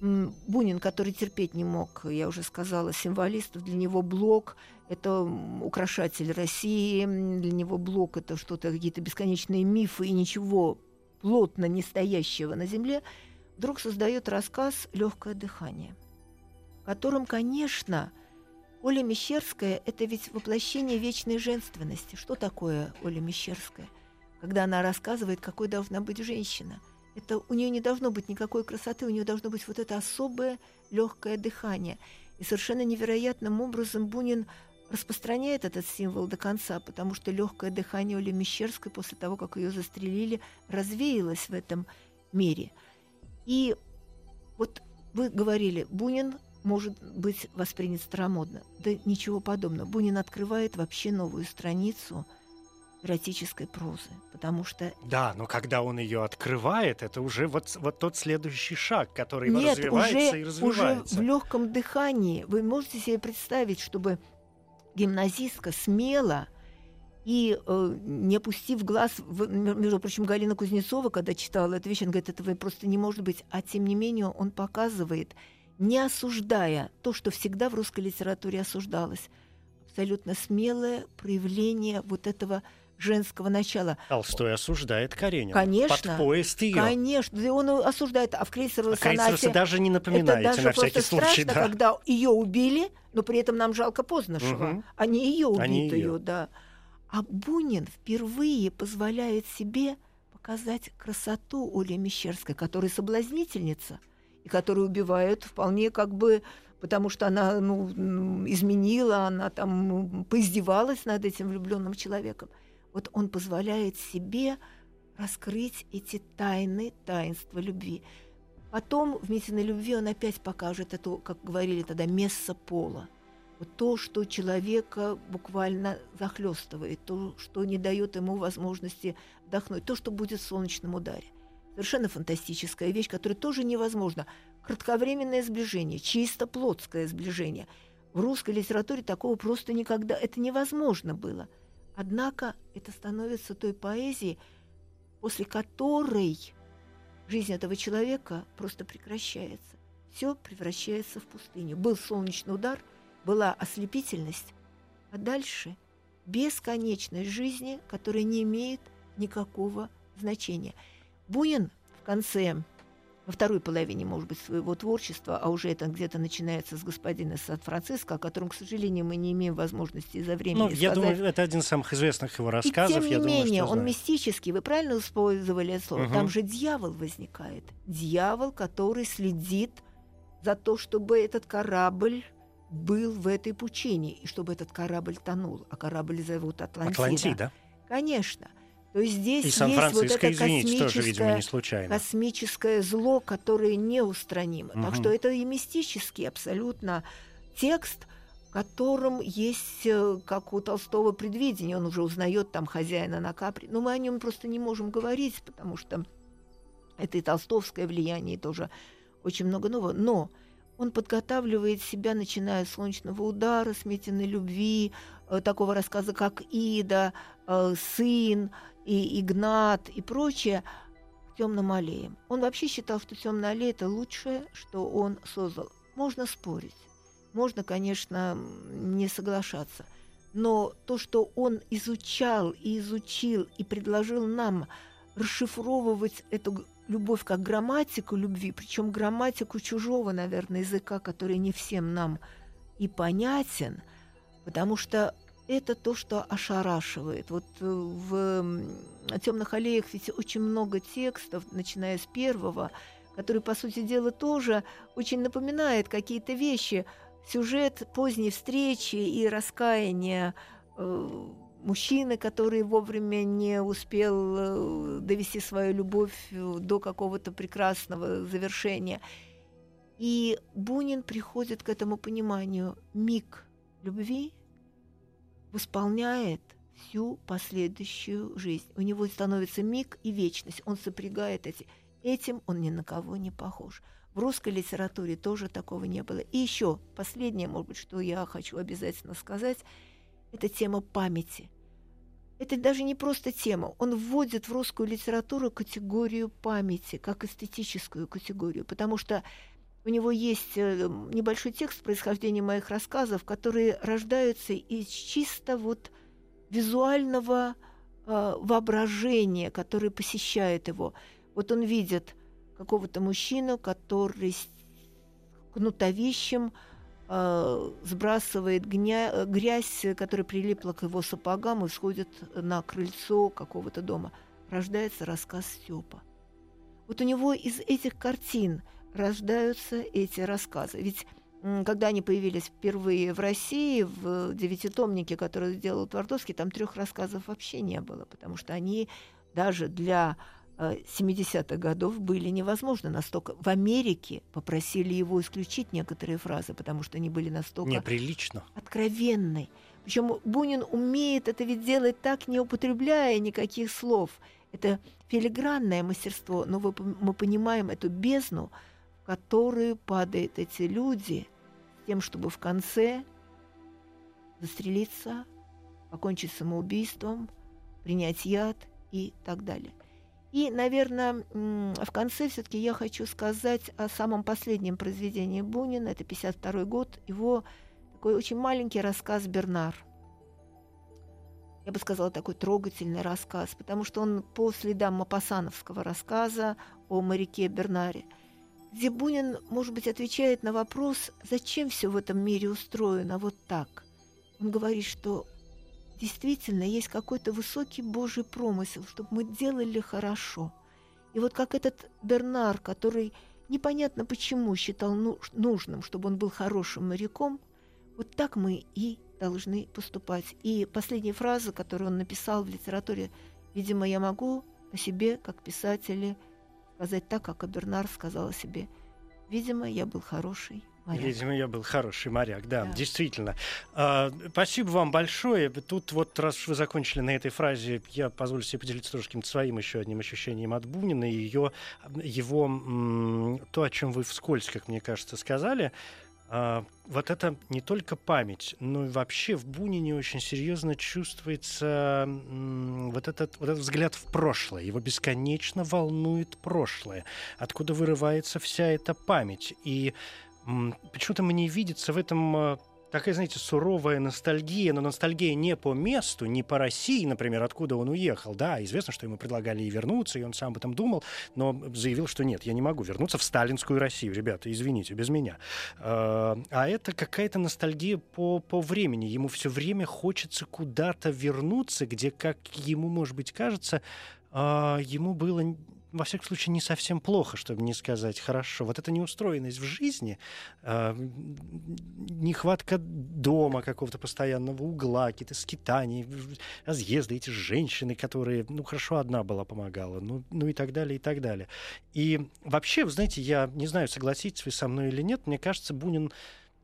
Бунин, который терпеть не мог, я уже сказала, символистов, для него блок – это украшатель России, для него блок – это что-то, какие-то бесконечные мифы и ничего плотно не стоящего на земле – вдруг создает рассказ «Легкое дыхание», в котором, конечно, Оля Мещерская – это ведь воплощение вечной женственности. Что такое Оля Мещерская? Когда она рассказывает, какой должна быть женщина. Это у нее не должно быть никакой красоты, у нее должно быть вот это особое легкое дыхание. И совершенно невероятным образом Бунин распространяет этот символ до конца, потому что легкое дыхание Оли Мещерской после того, как ее застрелили, развеялось в этом мире – и вот вы говорили, Бунин может быть воспринят старомодно. Да ничего подобного. Бунин открывает вообще новую страницу эротической прозы, потому что... Да, но когда он ее открывает, это уже вот, вот тот следующий шаг, который Нет, развивается уже, и развивается. уже в легком дыхании. Вы можете себе представить, чтобы гимназистка смело и э, не опустив глаз, в, между прочим, Галина Кузнецова, когда читала эту вещь, она говорит, этого просто не может быть. А тем не менее он показывает, не осуждая то, что всегда в русской литературе осуждалось, абсолютно смелое проявление вот этого женского начала. Толстой осуждает Каренина. Конечно. Под поезд ее. Конечно. Он осуждает. А в крейсеровой а сонате... даже не напоминаете, это даже на всякий случай. страшно, да. когда ее убили, но при этом нам жалко Познышева, Угу. а не ее А убитую, не да. А Бунин впервые позволяет себе показать красоту Оли Мещерской, которая соблазнительница, и которую убивают вполне как бы потому что она ну, изменила, она там поиздевалась над этим влюбленным человеком. Вот он позволяет себе раскрыть эти тайны, таинства любви. Потом в «Митиной любви» он опять покажет это, как говорили тогда, место пола. Вот то, что человека буквально захлестывает, то, что не дает ему возможности вдохнуть, то, что будет в солнечном ударе. Совершенно фантастическая вещь, которая тоже невозможна. Кратковременное сближение, чисто плотское сближение. В русской литературе такого просто никогда, это невозможно было. Однако это становится той поэзией, после которой жизнь этого человека просто прекращается. Все превращается в пустыню. Был солнечный удар, была ослепительность, а дальше бесконечность жизни, которая не имеет никакого значения. Бунин в конце, во второй половине, может быть, своего творчества, а уже это где-то начинается с господина Сан-Франциско, о котором, к сожалению, мы не имеем возможности из-за времени Ну, я сказать. думаю, это один из самых известных его И рассказов. тем не я думаю, менее, что он знаю. мистический. Вы правильно использовали это слово? Мгм. Там же дьявол возникает. Дьявол, который следит за то, чтобы этот корабль был в этой пучине, и чтобы этот корабль тонул. А корабль зовут Атлантида. Атлантида. Конечно. То есть здесь И есть вот Сан-Франциско, это извините, тоже, видимо, космическое, не случайно. космическое зло, которое неустранимо. Мгм. Так что это и мистический абсолютно текст, в котором есть, э, как у Толстого, предвидение. Он уже узнает там хозяина на капри. Но мы о нем просто не можем говорить, потому что это и толстовское влияние, и тоже очень много нового. Но он подготавливает себя, начиная с «Солнечного удара», с «Метиной любви», э, такого рассказа, как «Ида», э, «Сын», и Игнат и прочее к темным аллеям. Он вообще считал, что темная аллея это лучшее, что он создал. Можно спорить, можно, конечно, не соглашаться, но то, что он изучал и изучил и предложил нам расшифровывать эту любовь как грамматику любви, причем грамматику чужого, наверное, языка, который не всем нам и понятен, потому что это то, что ошарашивает. Вот э, в темных аллеях ведь очень много текстов, начиная с первого, который, по сути дела, тоже очень напоминает какие-то вещи. Сюжет поздней встречи и раскаяния э, мужчины, который вовремя не успел э, довести свою любовь до какого-то прекрасного завершения. И Бунин приходит к этому пониманию. Миг любви восполняет всю последующую жизнь. У него становится миг и вечность. Он сопрягает эти. Этим он ни на кого не похож. В русской литературе тоже такого не было. И еще последнее, может быть, что я хочу обязательно сказать, это тема памяти. Это даже не просто тема. Он вводит в русскую литературу категорию памяти, как эстетическую категорию, потому что у него есть э, небольшой текст происхождения моих рассказов, которые рождаются из чисто вот визуального э, воображения, которое посещает его. Вот он видит какого-то мужчину, который кнутовищем э, сбрасывает гня- грязь, которая прилипла к его сапогам и сходит на крыльцо какого-то дома. Рождается рассказ Степа. Вот у него из этих картин рождаются эти рассказы. Ведь когда они появились впервые в России, в девятитомнике, который сделал Твардовский, там трех рассказов вообще не было, потому что они даже для э, 70-х годов были невозможны настолько. В Америке попросили его исключить некоторые фразы, потому что они были настолько Неприлично. откровенной. Причем Бунин умеет это ведь делать так, не употребляя никаких слов. Это филигранное мастерство, но мы понимаем эту бездну, которую падают эти люди, тем, чтобы в конце застрелиться, покончить самоубийством, принять яд и так далее. И, наверное, в конце все-таки я хочу сказать о самом последнем произведении Бунина. Это 52 год. Его такой очень маленький рассказ «Бернар». Я бы сказала, такой трогательный рассказ, потому что он по следам Мапасановского рассказа о моряке Бернаре, где Бунин, может быть, отвечает на вопрос, зачем все в этом мире устроено вот так. Он говорит, что действительно есть какой-то высокий Божий промысел, чтобы мы делали хорошо. И вот как этот Бернар, который непонятно почему считал ну- нужным, чтобы он был хорошим моряком, вот так мы и должны поступать. И последняя фраза, которую он написал в литературе, видимо, я могу о себе, как писателе, сказать так, как Абернар сказал о себе. Видимо, я был хороший моряк. Видимо, я был хороший моряк, да, Да. действительно. А, спасибо вам большое. Тут вот, раз уж вы закончили на этой фразе, я позволю себе поделиться тоже каким-то своим еще одним ощущением от Бунина и ее, его, то, о чем вы вскользь, как мне кажется, сказали. А, вот это не только память, но и вообще в Бунине очень серьезно чувствуется вот, этот, вот этот взгляд в прошлое. Его бесконечно волнует прошлое, откуда вырывается вся эта память. И Почему-то мне видится в этом э, такая, знаете, суровая ностальгия, но ностальгия не по месту, не по России, например, откуда он уехал. Да, известно, что ему предлагали и вернуться, и он сам об этом думал, но заявил, что нет, я не могу вернуться в сталинскую Россию, ребята, извините, без меня. Э, А это какая-то ностальгия по, по времени. Ему все время хочется куда-то вернуться, где, как ему, может быть, кажется, а, ему было во всяком случае, не совсем плохо, чтобы не сказать хорошо. Вот эта неустроенность в жизни, э, нехватка дома какого-то постоянного угла, какие-то скитания, разъезды, эти женщины, которые, ну, хорошо, одна была помогала, ну, ну и так далее, и так далее. И вообще, вы знаете, я не знаю, согласитесь вы со мной или нет, мне кажется, Бунин,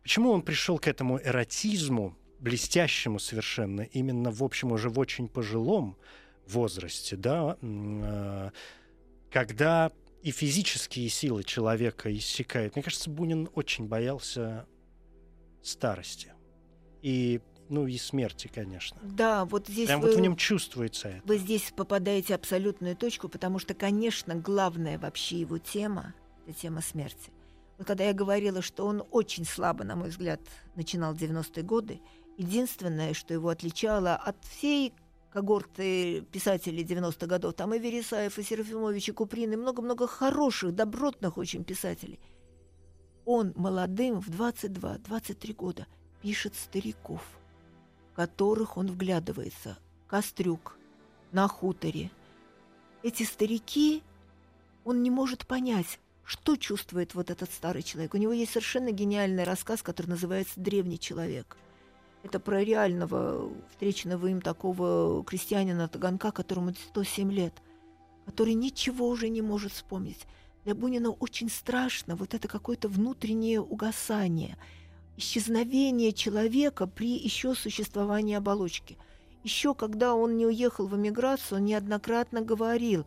почему он пришел к этому эротизму, блестящему совершенно, именно, в общем, уже в очень пожилом возрасте, да, э, когда и физические силы человека иссякают. Мне кажется, Бунин очень боялся старости. И, ну, и смерти, конечно. Да, вот здесь Прям вы, вот в нем чувствуется это. вы здесь попадаете в абсолютную точку, потому что, конечно, главная вообще его тема — это тема смерти. Вот когда я говорила, что он очень слабо, на мой взгляд, начинал 90-е годы, единственное, что его отличало от всей когорты писателей 90-х годов, там и Вересаев, и Серафимович, и Куприн, и много-много хороших, добротных очень писателей. Он молодым в 22-23 года пишет стариков, в которых он вглядывается. Кострюк, на хуторе. Эти старики, он не может понять, что чувствует вот этот старый человек. У него есть совершенно гениальный рассказ, который называется «Древний человек». Это про реального, встреченного им такого крестьянина Таганка, которому 107 лет, который ничего уже не может вспомнить. Для Бунина очень страшно вот это какое-то внутреннее угасание, исчезновение человека при еще существовании оболочки. Еще когда он не уехал в эмиграцию, он неоднократно говорил,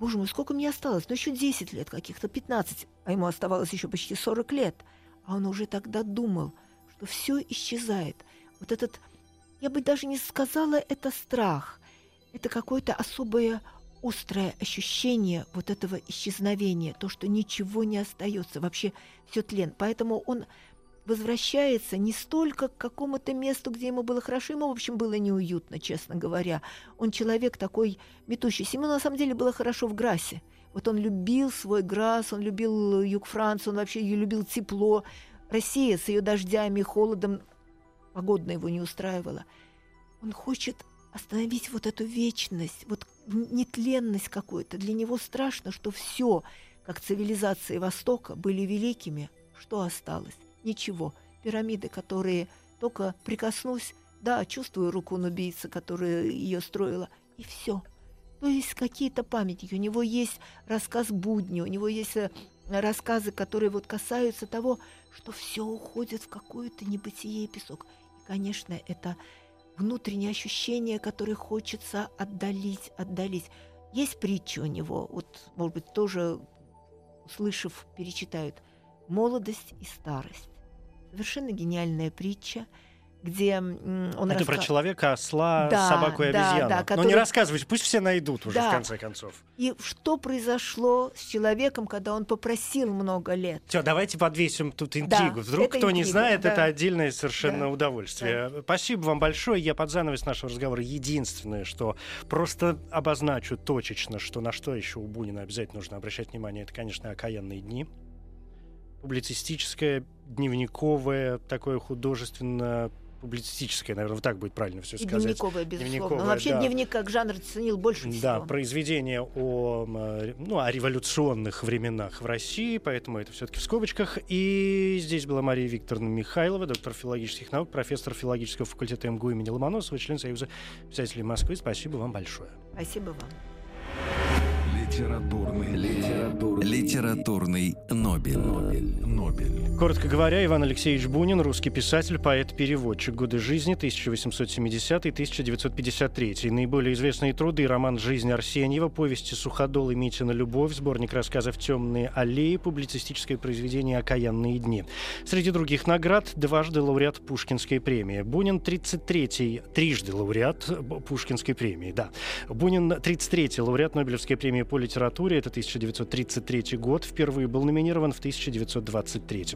«Боже мой, сколько мне осталось? Ну, еще 10 лет каких-то, 15, а ему оставалось еще почти 40 лет». А он уже тогда думал, что все исчезает. Вот этот, я бы даже не сказала, это страх. Это какое-то особое острое ощущение вот этого исчезновения, то, что ничего не остается, вообще все тлен. Поэтому он возвращается не столько к какому-то месту, где ему было хорошо, ему, в общем, было неуютно, честно говоря. Он человек такой метущийся. Ему, на самом деле, было хорошо в Грасе. Вот он любил свой Грас, он любил юг Франции, он вообще любил тепло. Россия с ее дождями, холодом, погодно его не устраивала. Он хочет остановить вот эту вечность, вот нетленность какую-то. Для него страшно, что все, как цивилизации Востока, были великими. Что осталось? Ничего. Пирамиды, которые только прикоснусь, да, чувствую руку убийцы, которая ее строила, и все. То есть какие-то памятники. У него есть рассказ будни, у него есть э, рассказы, которые вот касаются того, что все уходит в какое-то небытие и песок. Конечно, это внутреннее ощущение, которое хочется отдалить, отдалить. Есть притча у него, вот, может быть, тоже, услышав, перечитают «Молодость и старость». Совершенно гениальная притча, где он Это про раска- человека, осла, Да, собаку и да, обезьяну. да, Но не который- рассказывайте, пусть все найдут уже Да. в конце концов. И что произошло с человеком, когда он попросил много лет? Все, давайте подвесим тут интригу. Вдруг это кто не интрига, знает, да. это отдельное совершенно Да. удовольствие. Спасибо вам большое. Я под занавес нашего разговора единственное, что просто обозначу точечно, что на что еще у Бунина обязательно нужно обращать внимание, это, конечно, окаянные дни. Публицистическое, дневниковое, такое художественно публицистическое, наверное, так будет правильно все сказать. дневниковое, безусловно. Дневниковое, Вообще да. дневник как жанр ценил больше всего. Да, произведение о, ну, о революционных временах в России, поэтому это все-таки в скобочках. И здесь была Мария Викторовна Михайлова, доктор филологических наук, профессор филологического факультета МГУ имени Ломоносова, член Союза писателей Москвы. Спасибо вам большое. Спасибо вам. Литературный, литературный, Литературный Нобель. Нобель. Нобель. Коротко говоря, Иван Алексеевич Бунин, русский писатель, поэт-переводчик. Годы жизни 1870-1953. Наиболее известные труды – роман «Жизнь Арсеньева», повести «Суходол» и «Митина любовь», сборник рассказов «Темные аллеи», публицистическое произведение «Окаянные дни». Среди других наград дважды лауреат Пушкинской премии. Бунин 33-й, трижды лауреат Пушкинской премии, да. Бунин 33-й лауреат Нобелевской премии по литературе, это 1933 год, впервые был номинирован в 1923.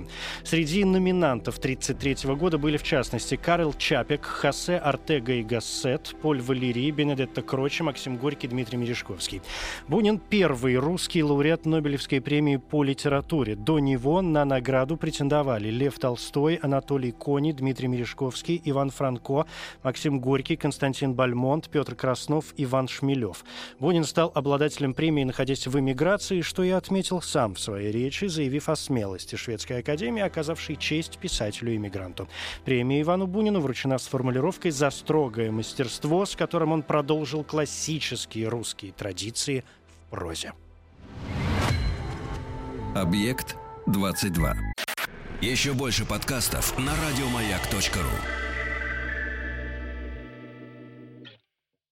Среди номинантов 1933 года были, в частности, Карл Чапек, Хосе Артега и Гассет, Поль Валерий, Бенедетта Крочи, Максим Горький, Дмитрий Мережковский. Бунин – первый русский лауреат Нобелевской премии по литературе. До него на награду претендовали Лев Толстой, Анатолий Кони, Дмитрий Мережковский, Иван Франко, Максим Горький, Константин Бальмонт, Петр Краснов, Иван Шмелев. Бунин стал обладателем премии, находясь в эмиграции, что и отметил сам в своей речи, заявив о смелости Шведской академии, оказавшей честь писателю-иммигранту. Премия Ивану Бунину вручена с формулировкой «за строгое мастерство», с которым он продолжил классические русские традиции в прозе. Объект 22. Еще больше подкастов на радиомаяк.ру.